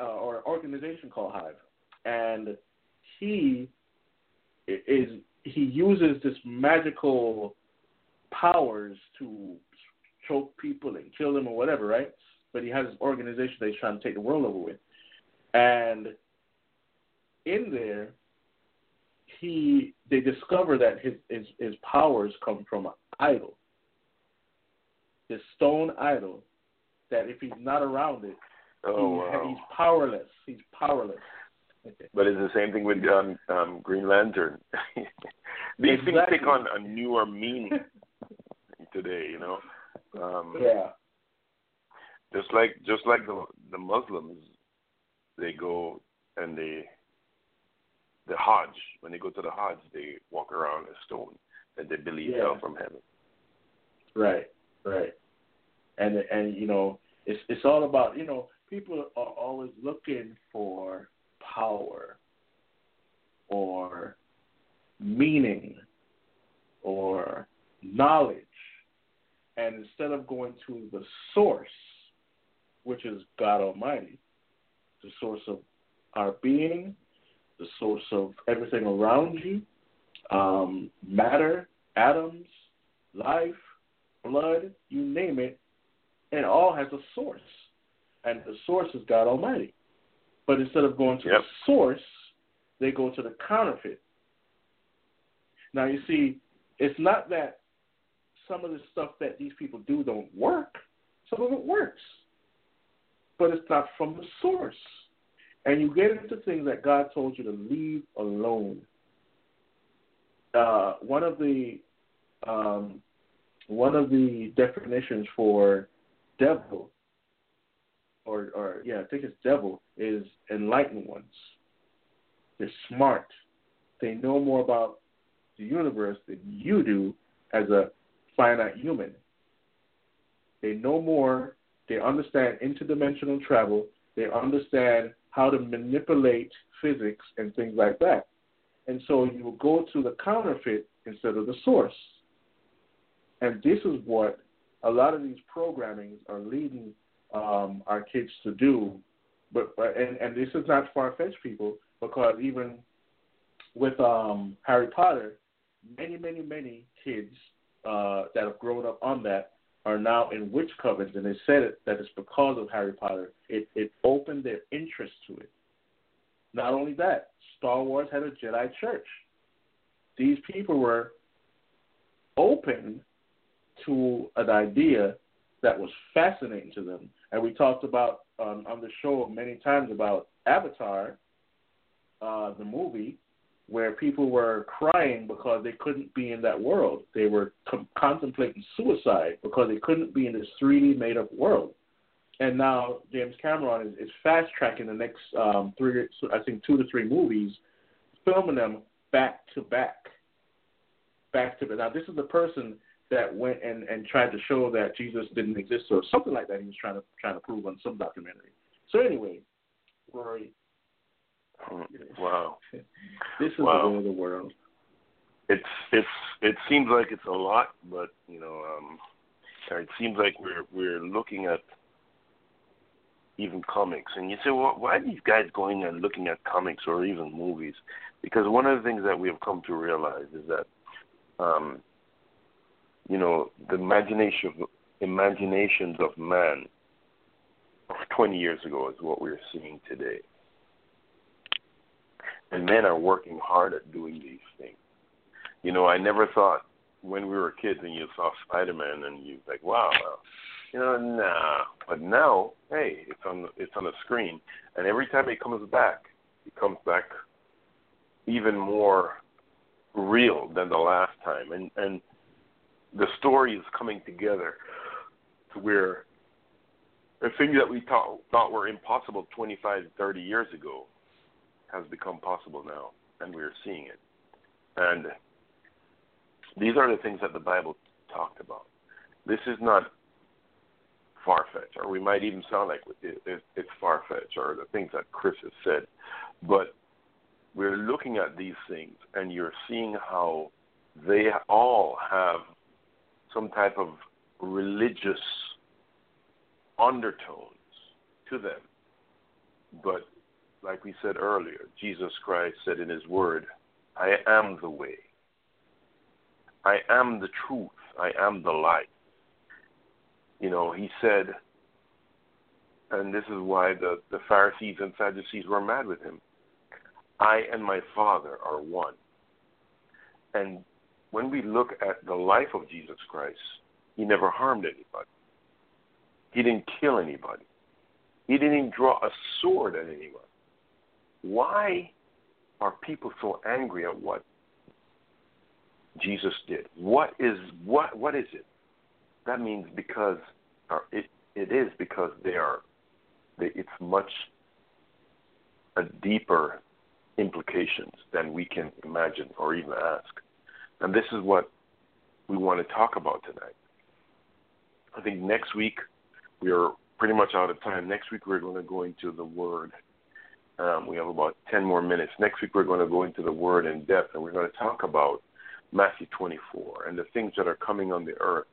uh, or an organization called Hive, and he is he uses this magical powers to choke people and kill them or whatever, right? But he has this organization that he's trying to take the world over with, and in there, he they discover that his his, his powers come from idol, this stone idol, that if he's not around it, oh, he, wow. he's powerless. He's powerless. But it's the same thing with um, um, Green Lantern. These exactly. things take on a newer meaning today, you know. Um, yeah. Just like just like the the Muslims, they go and they the Hajj. When they go to the Hajj, they walk around a stone that they believe Yeah. fell from heaven. Right, right. And and you know, it's it's all about you know, people are always looking for power or meaning or knowledge. And instead of going to the source, which is God Almighty, the source of our being, the source of everything around you, um, matter, atoms, life, blood, you name it, and all has a source. And the source is God Almighty. But instead of going to Yep. the source, they go to the counterfeit. Now, you see, it's not that some of the stuff that these people do don't work, some of it works. But it's not from the source. And you get into things that God told you to leave alone. Uh, one of the um, one of the definitions for devil, or or yeah, I think it's devil, is enlightened ones. They're smart. They know more about the universe than you do as a finite human. They know more. They understand interdimensional travel. They understand how to manipulate physics and things like that. And so you will go to the counterfeit instead of the source. And this is what a lot of these programmings are leading um, our kids to do. But, but and, and this is not far fetched, people, because even with um, Harry Potter, many, many, many kids uh, that have grown up on that are now in witch covens, and they said it, that it's because of Harry Potter. It, it opened their interest to it. Not only that, Star Wars had a Jedi church. These people were open to an idea that was fascinating to them. And we talked about um, on the show many times about Avatar, uh, the movie, where people were crying because they couldn't be in that world. They were com- contemplating suicide because they couldn't be in this 3D made up world. And now James Cameron is, is fast tracking the next um, three, I think two to three movies, filming them back to back. back to back. now. This is the person that went and and tried to show that Jesus didn't exist or something like that. He was trying to trying to prove on some documentary. So anyway, Rory. Hmm. Wow. This is Wow. the way of the world. It's it's it seems like it's a lot, but you know, um, it seems like we're we're looking at even comics, and you say, well, why are these guys going and looking at comics or even movies? Because one of the things that we have come to realize is that, um, you know, the imagination imaginations of man of 20 years ago is what we're seeing today, and men are working hard at doing these things. You know, I never thought when we were kids and you saw Spider Man and you like, wow, you know, nah. But now, hey, it's on the, it's on the screen, and every time it comes back, it comes back even more real than the last time, and and the story is coming together to where the things that we thought thought were impossible 25, 30 years ago has become possible now, and we're seeing it. And these are the things that the Bible talked about. This is not far fetched, or we might even sound like it, it, it's far fetched, or the things that Chris has said. But we're looking at these things, and you're seeing how they all have some type of religious undertones to them. But like we said earlier, Jesus Christ said in his word, I am the way. I am the truth. I am the light. You know, he said, and this is why the, the Pharisees and Sadducees were mad with him. I and my Father are one. And when we look at the life of Jesus Christ, he never harmed anybody. He didn't kill anybody. He didn't even draw a sword at anyone. Why are people so angry at what Jesus did? What is what what is it? That means because or it it is because they are they, it's much a deeper implications than we can imagine or even ask. And this is what we want to talk about tonight. I think next week we are pretty much out of time. Next week we're going to go into the Word. Um, we have about 10 more minutes. Next week we're going to go into the Word in depth and we're going to talk about Matthew 24 and the things that are coming on the earth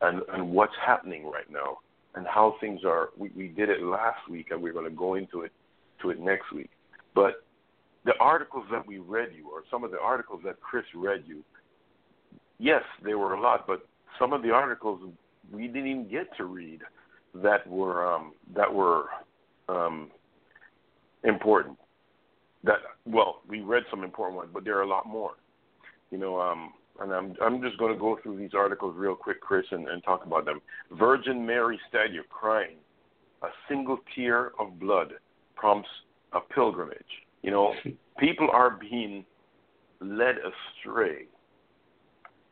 and, and what's happening right now and how things are. We, we did it last week and we're going to go into it to it next week. But the articles that we read you, or some of the articles that Chris read you, yes, there were a lot, but some of the articles we didn't even get to read that were um, that were um, important. That well, we read some important ones, but there are a lot more. You know, um, and I'm I'm just going to go through these articles real quick, Chris, and, and talk about them. Virgin Mary statue crying, a single tear of blood prompts a pilgrimage. You know, people are being led astray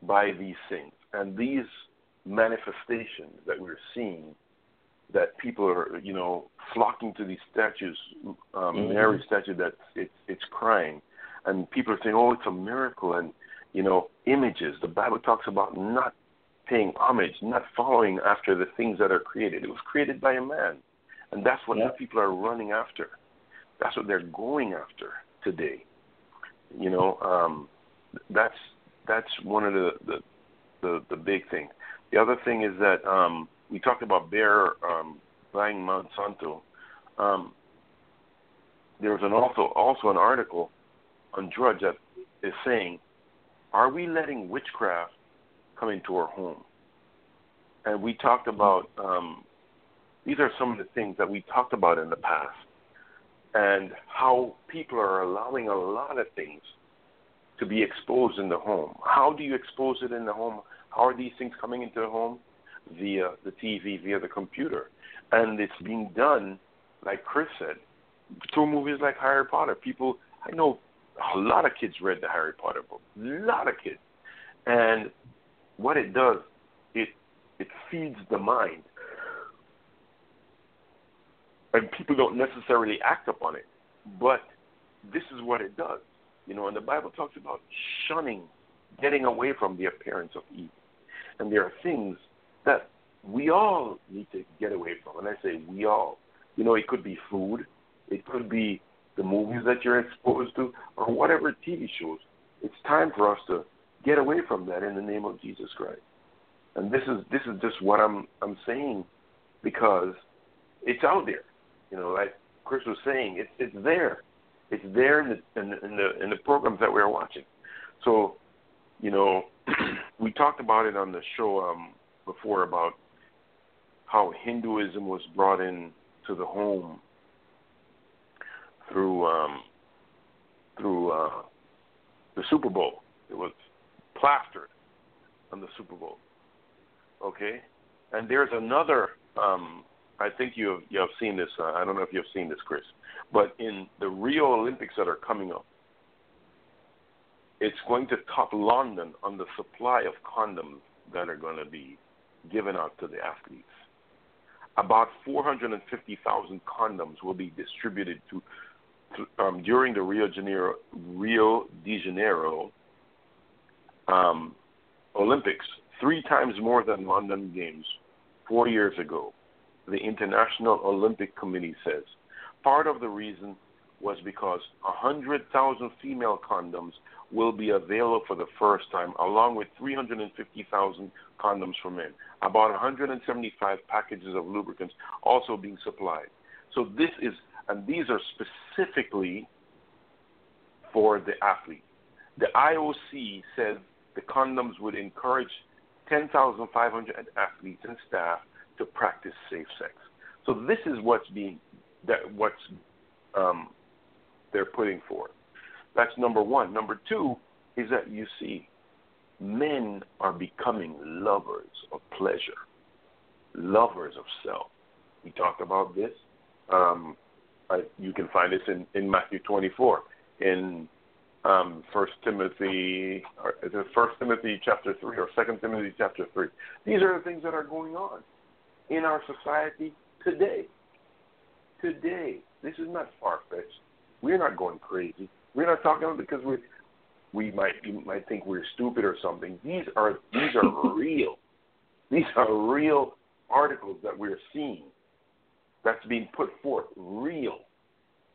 by these things, and these manifestations that we're seeing that people are, you know, flocking to these statues, um, Mhm. Mary statue that it's it's crying, and people are saying, "Oh, it's a miracle," and you know, images. The Bible talks about not paying homage, not following after the things that are created. It was created by a man, and that's what Yeah. people are running after. That's what they're going after today. You know, um, that's that's one of the the the, the big thing. The other thing is that um, we talked about Bayer um, buying Monsanto. Um, there was an also also an article on Drudge that is saying, "Are we letting witchcraft come into our home?" And we talked about um, these are some of the things that we talked about in the past, and how people are allowing a lot of things to be exposed in the home. How do you expose it in the home? How are these things coming into the home? Via the TV, via the computer. And it's being done, like Chris said, through movies like Harry Potter. People, I know a lot of kids read the Harry Potter book. A lot of kids. And what it does, it it feeds the mind. And people don't necessarily act upon it. But this is what it does. You know, and the Bible talks about shunning getting away from the appearance of evil. And there are things that we all need to get away from. And I say we all. You know, it could be food, it could be the movies that you're exposed to, or whatever TV shows. It's time for us to get away from that in the name of Jesus Christ. And this is this is just what I'm I'm saying because it's out there. You know, like Chris was saying, it's it's there. It's there in the in the in the, in the programs that we're watching. So, you know, we talked about it on the show um, before about how Hinduism was brought in to the home through um, through uh, the Super Bowl. It was plastered on the Super Bowl. Okay, and there's another. Um, I think you have you have seen this. Uh, I don't know if you have seen this, Chris, but in the Rio Olympics that are coming up, it's going to top London on the supply of condoms that are going to be given out to the athletes. About 450,000 condoms will be distributed to, to um, during the Rio, Janeiro, Rio de Janeiro um, Olympics, three times more than London Games four years ago. The International Olympic Committee says part of the reason was because 100,000 female condoms will be available for the first time, along with 350,000 condoms for men. About 175 packages of lubricants also being supplied. So this is, and these are specifically for the athlete. The IOC says the condoms would encourage 10,500 athletes and staff to practice safe sex. So this is what's being that what's um, they're putting forth. That's number one. Number two is that you see men are becoming lovers of pleasure, lovers of self. We talked about this. Um, I, you can find this in, in Matthew 24, in um, First Timothy, or is it First Timothy chapter three or Second Timothy chapter three? These are the things that are going on in our society today. Today, this is not far fetched. We're not going crazy. We're not talking because we we might you might think we're stupid or something. These are these are real. These are real articles that we're seeing. That's being put forth. Real.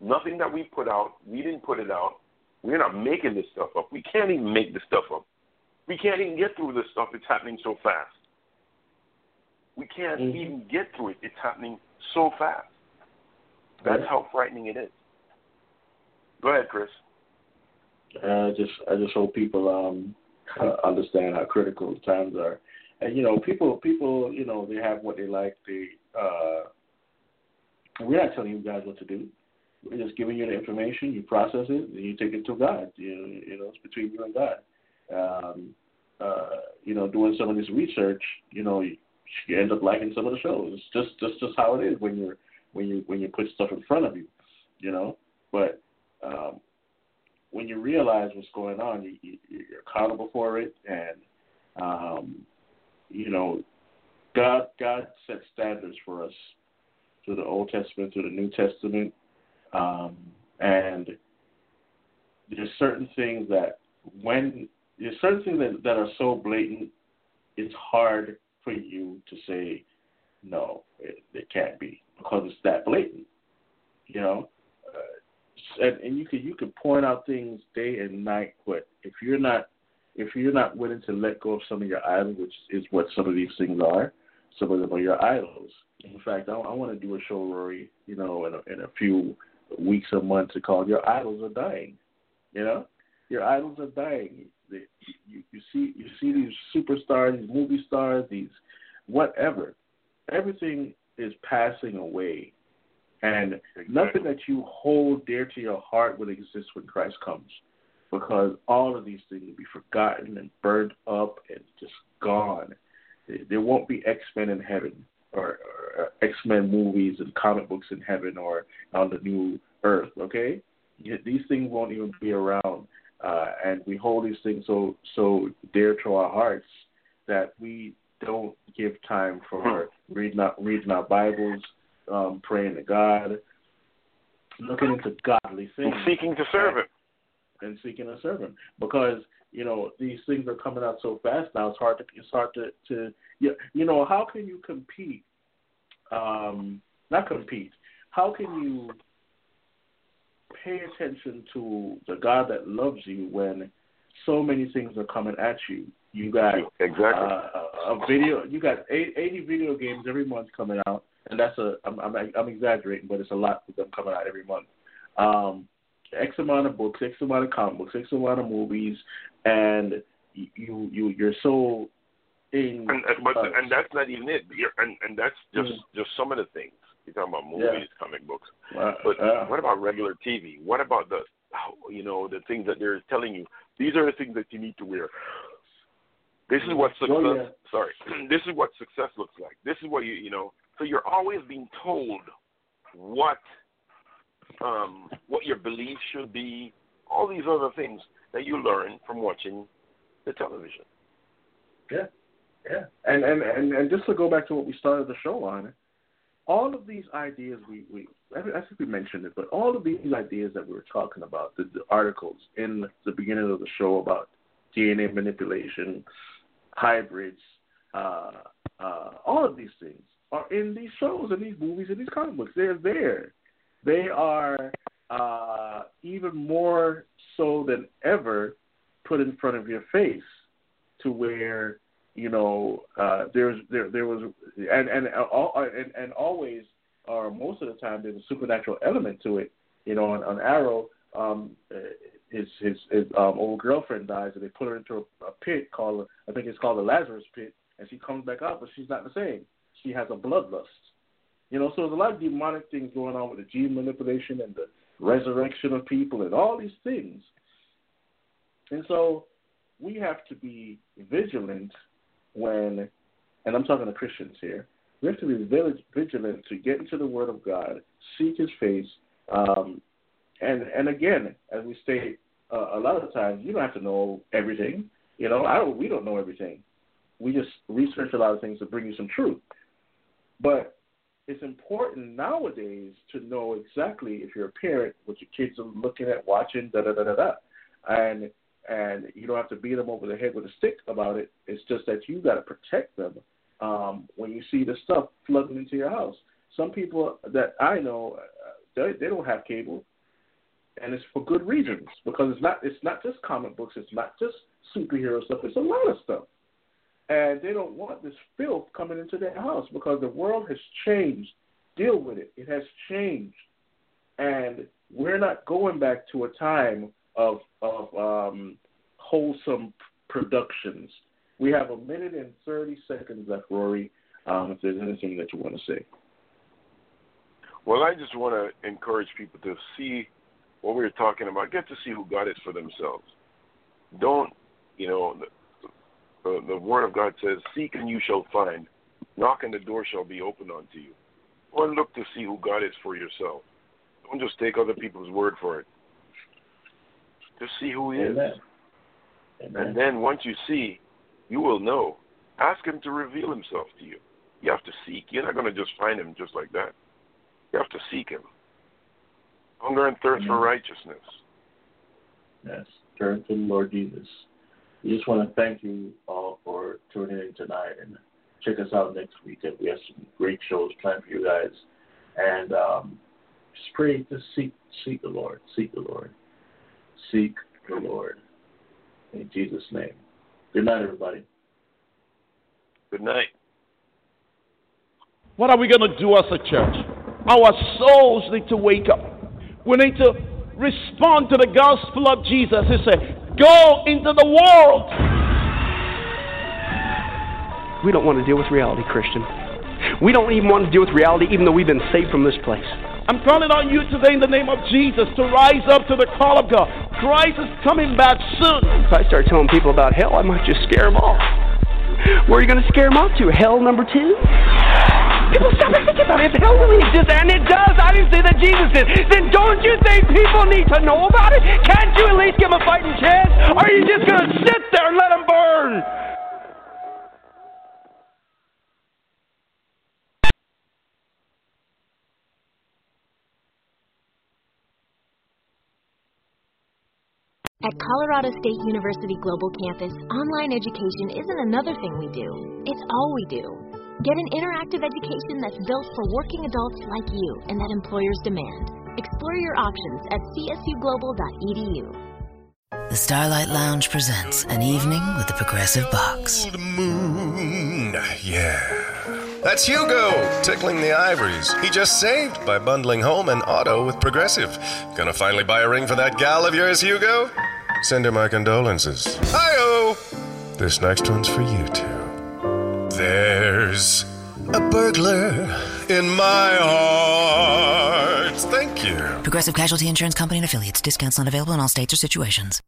Nothing that we put out. We didn't put it out. We're not making this stuff up. We can't even make this stuff up. We can't even get through this stuff. It's happening so fast. We can't mm-hmm. even get through it. It's happening so fast. That's how frightening it is. Go ahead, Chris. I just I just hope people um understand how critical times are. And you know, people people you know they have what they like. They uh, we're not telling you guys what to do. We're just giving you the information. You process it, and you take it to God. You you know, it's between you and God. Um, uh, you know, doing some of this research, you know, you, you end up liking some of the shows. It's just just just how it is when you're when you when you put stuff in front of you, you know. But um, when you realize what's going on, you, you, you're accountable for it, and um, you know, God God set standards for us through the Old Testament, through the New Testament, um, and there's certain things that when there's certain things that, that are so blatant, it's hard for you to say no, it, it can't be because it's that blatant. You know, uh, and, and you can you can point out things day and night, but if you're not if you're not willing to let go of some of your idols, which is what some of these things are, some of them are your idols. In fact, I, I want to do a show, Rory, you know, in a, in a few weeks or months, to call "Your Idols Are Dying." You know, your idols are dying. you, you, you see you see these superstars, these movie stars, these whatever. Everything is passing away. And exactly. nothing that you hold dear to your heart will exist when Christ comes. Because all of these things will be forgotten and burned up and just gone. There won't be X Men in heaven or, or X Men movies and comic books in heaven or on the new earth, okay? These things won't even be around. Uh, and we hold these things so so dear to our hearts that we don't give time for reading our, reading our Bibles, um, praying to God, looking into godly things, and seeking to serve Him. And seeking serve Him because you know these things are coming out so fast now. It's hard to it's hard to to you, you know how can you compete? Um, not compete. How can you pay attention to the God that loves you when so many things are coming at you? You got exactly uh, a video. You got 80 video games every month coming out, and that's a. I'm, I'm, I'm exaggerating, but it's a lot of them coming out every month. Um, X amount of books, X amount of comic books, X amount of movies, and you you you're so in. And, and but uh, and that's not even it. You're, and and that's just mm. just some of the things you're talking about movies, yeah. comic books. Uh, but uh, what about regular TV? What about the you know the things that they're telling you? These are the things that you need to wear. This is what success. Oh, yeah. Sorry, this is what success looks like. This is what you you know. So you're always being told what um, what your beliefs should be, all these other things that you learn from watching the television. Yeah, yeah, and and and, and just to go back to what we started the show on, all of these ideas we we I think we mentioned it, but all of these ideas that we were talking about, the, the articles in the beginning of the show about DNA manipulation, hybrids, uh, uh, all of these things are in these shows and these movies and these comic books. They're there they are uh, even more so than ever put in front of your face to where you know uh, there's there there was and and all and, and always or most of the time there's a supernatural element to it. You know, on, on Arrow, um, his his, his um, old girlfriend dies and they put her into a, a pit called I think it's called the Lazarus pit, and she comes back up, but she's not the same. She has a bloodlust you know, so there's a lot of demonic things going on with the gene manipulation and the resurrection of people and all these things. And so we have to be vigilant when, and I'm talking to Christians here, we have to be vigilant to get into the Word of God, seek His face, um, and and again, as we state uh, a lot of times, you don't have to know everything. You know, I don't, we don't know everything. We just research a lot of things to bring you some truth. But it's important nowadays to know exactly if you're a parent what your kids are looking at, watching, da da da da da, and and you don't have to beat them over the head with a stick about it. It's just that you got to protect them um, when you see the stuff flooding into your house. Some people that I know, uh, they, they don't have cable, and it's for good reasons because it's not it's not just comic books, it's not just superhero stuff. It's a lot of stuff and they don't want this filth coming into their house because the world has changed. Deal with it. It has changed, and we're not going back to a time of of um, wholesome productions. We have a minute and thirty seconds left, Rory. Um, if there's anything that you want to say. Well, I just want to encourage people to see what we are talking about. Get to see who God is for themselves. Don't, you know, the, the Word of God says, Seek and you shall find. Knock and the door shall be opened unto you. Or look to see who God is for yourself. Don't just take other people's word for it. Just see who He Amen. is. Amen. And then once you see, you will know. Ask Him to reveal Himself to you. You have to seek. You're not going to just find Him just like that. You have to seek Him. Hunger and thirst for righteousness. Yes. Turn to the Lord Jesus. We just want to thank you all for tuning in tonight and check us out next week. And we have some great shows planned for you guys. And um, just pray to seek seek the Lord. Seek the Lord. Seek the Lord. In Jesus' name. Good night, everybody. Good night. What are we going to do as a church? Our souls need to wake up. We need to respond to the gospel of Jesus. He said, Go into the world. We don't want to deal with reality, Christian. We don't even want to deal with reality, even though we've been saved from this place. I'm calling on you today in the name of Jesus to rise up to the call of God. Christ is coming back soon. If I start telling people about hell, I might just scare them off. Where are you going to scare them off to? Hell number two? People stop and think about it. If hell really exists, and it does, I didn't say that Jesus did, then don't you think people need to know about it? Can't you at least give them a fighting chance? Or are you just going to sit there and let them burn? At Colorado State University Global Campus, online education isn't another thing we do, it's all we do. Get an interactive education that's built for working adults like you and that employers demand. Explore your options at csuglobal.edu. The Starlight Lounge presents an evening with the Progressive Box. Moon, yeah. That's Hugo tickling the ivories. He just saved by bundling home and auto with Progressive. Gonna finally buy a ring for that gal of yours, Hugo? Send her my condolences. Hi-oh! This next one's for you two. There's a burglar in my heart. Thank you. Progressive Casualty Insurance Company and affiliates. Discounts not available in all states or situations.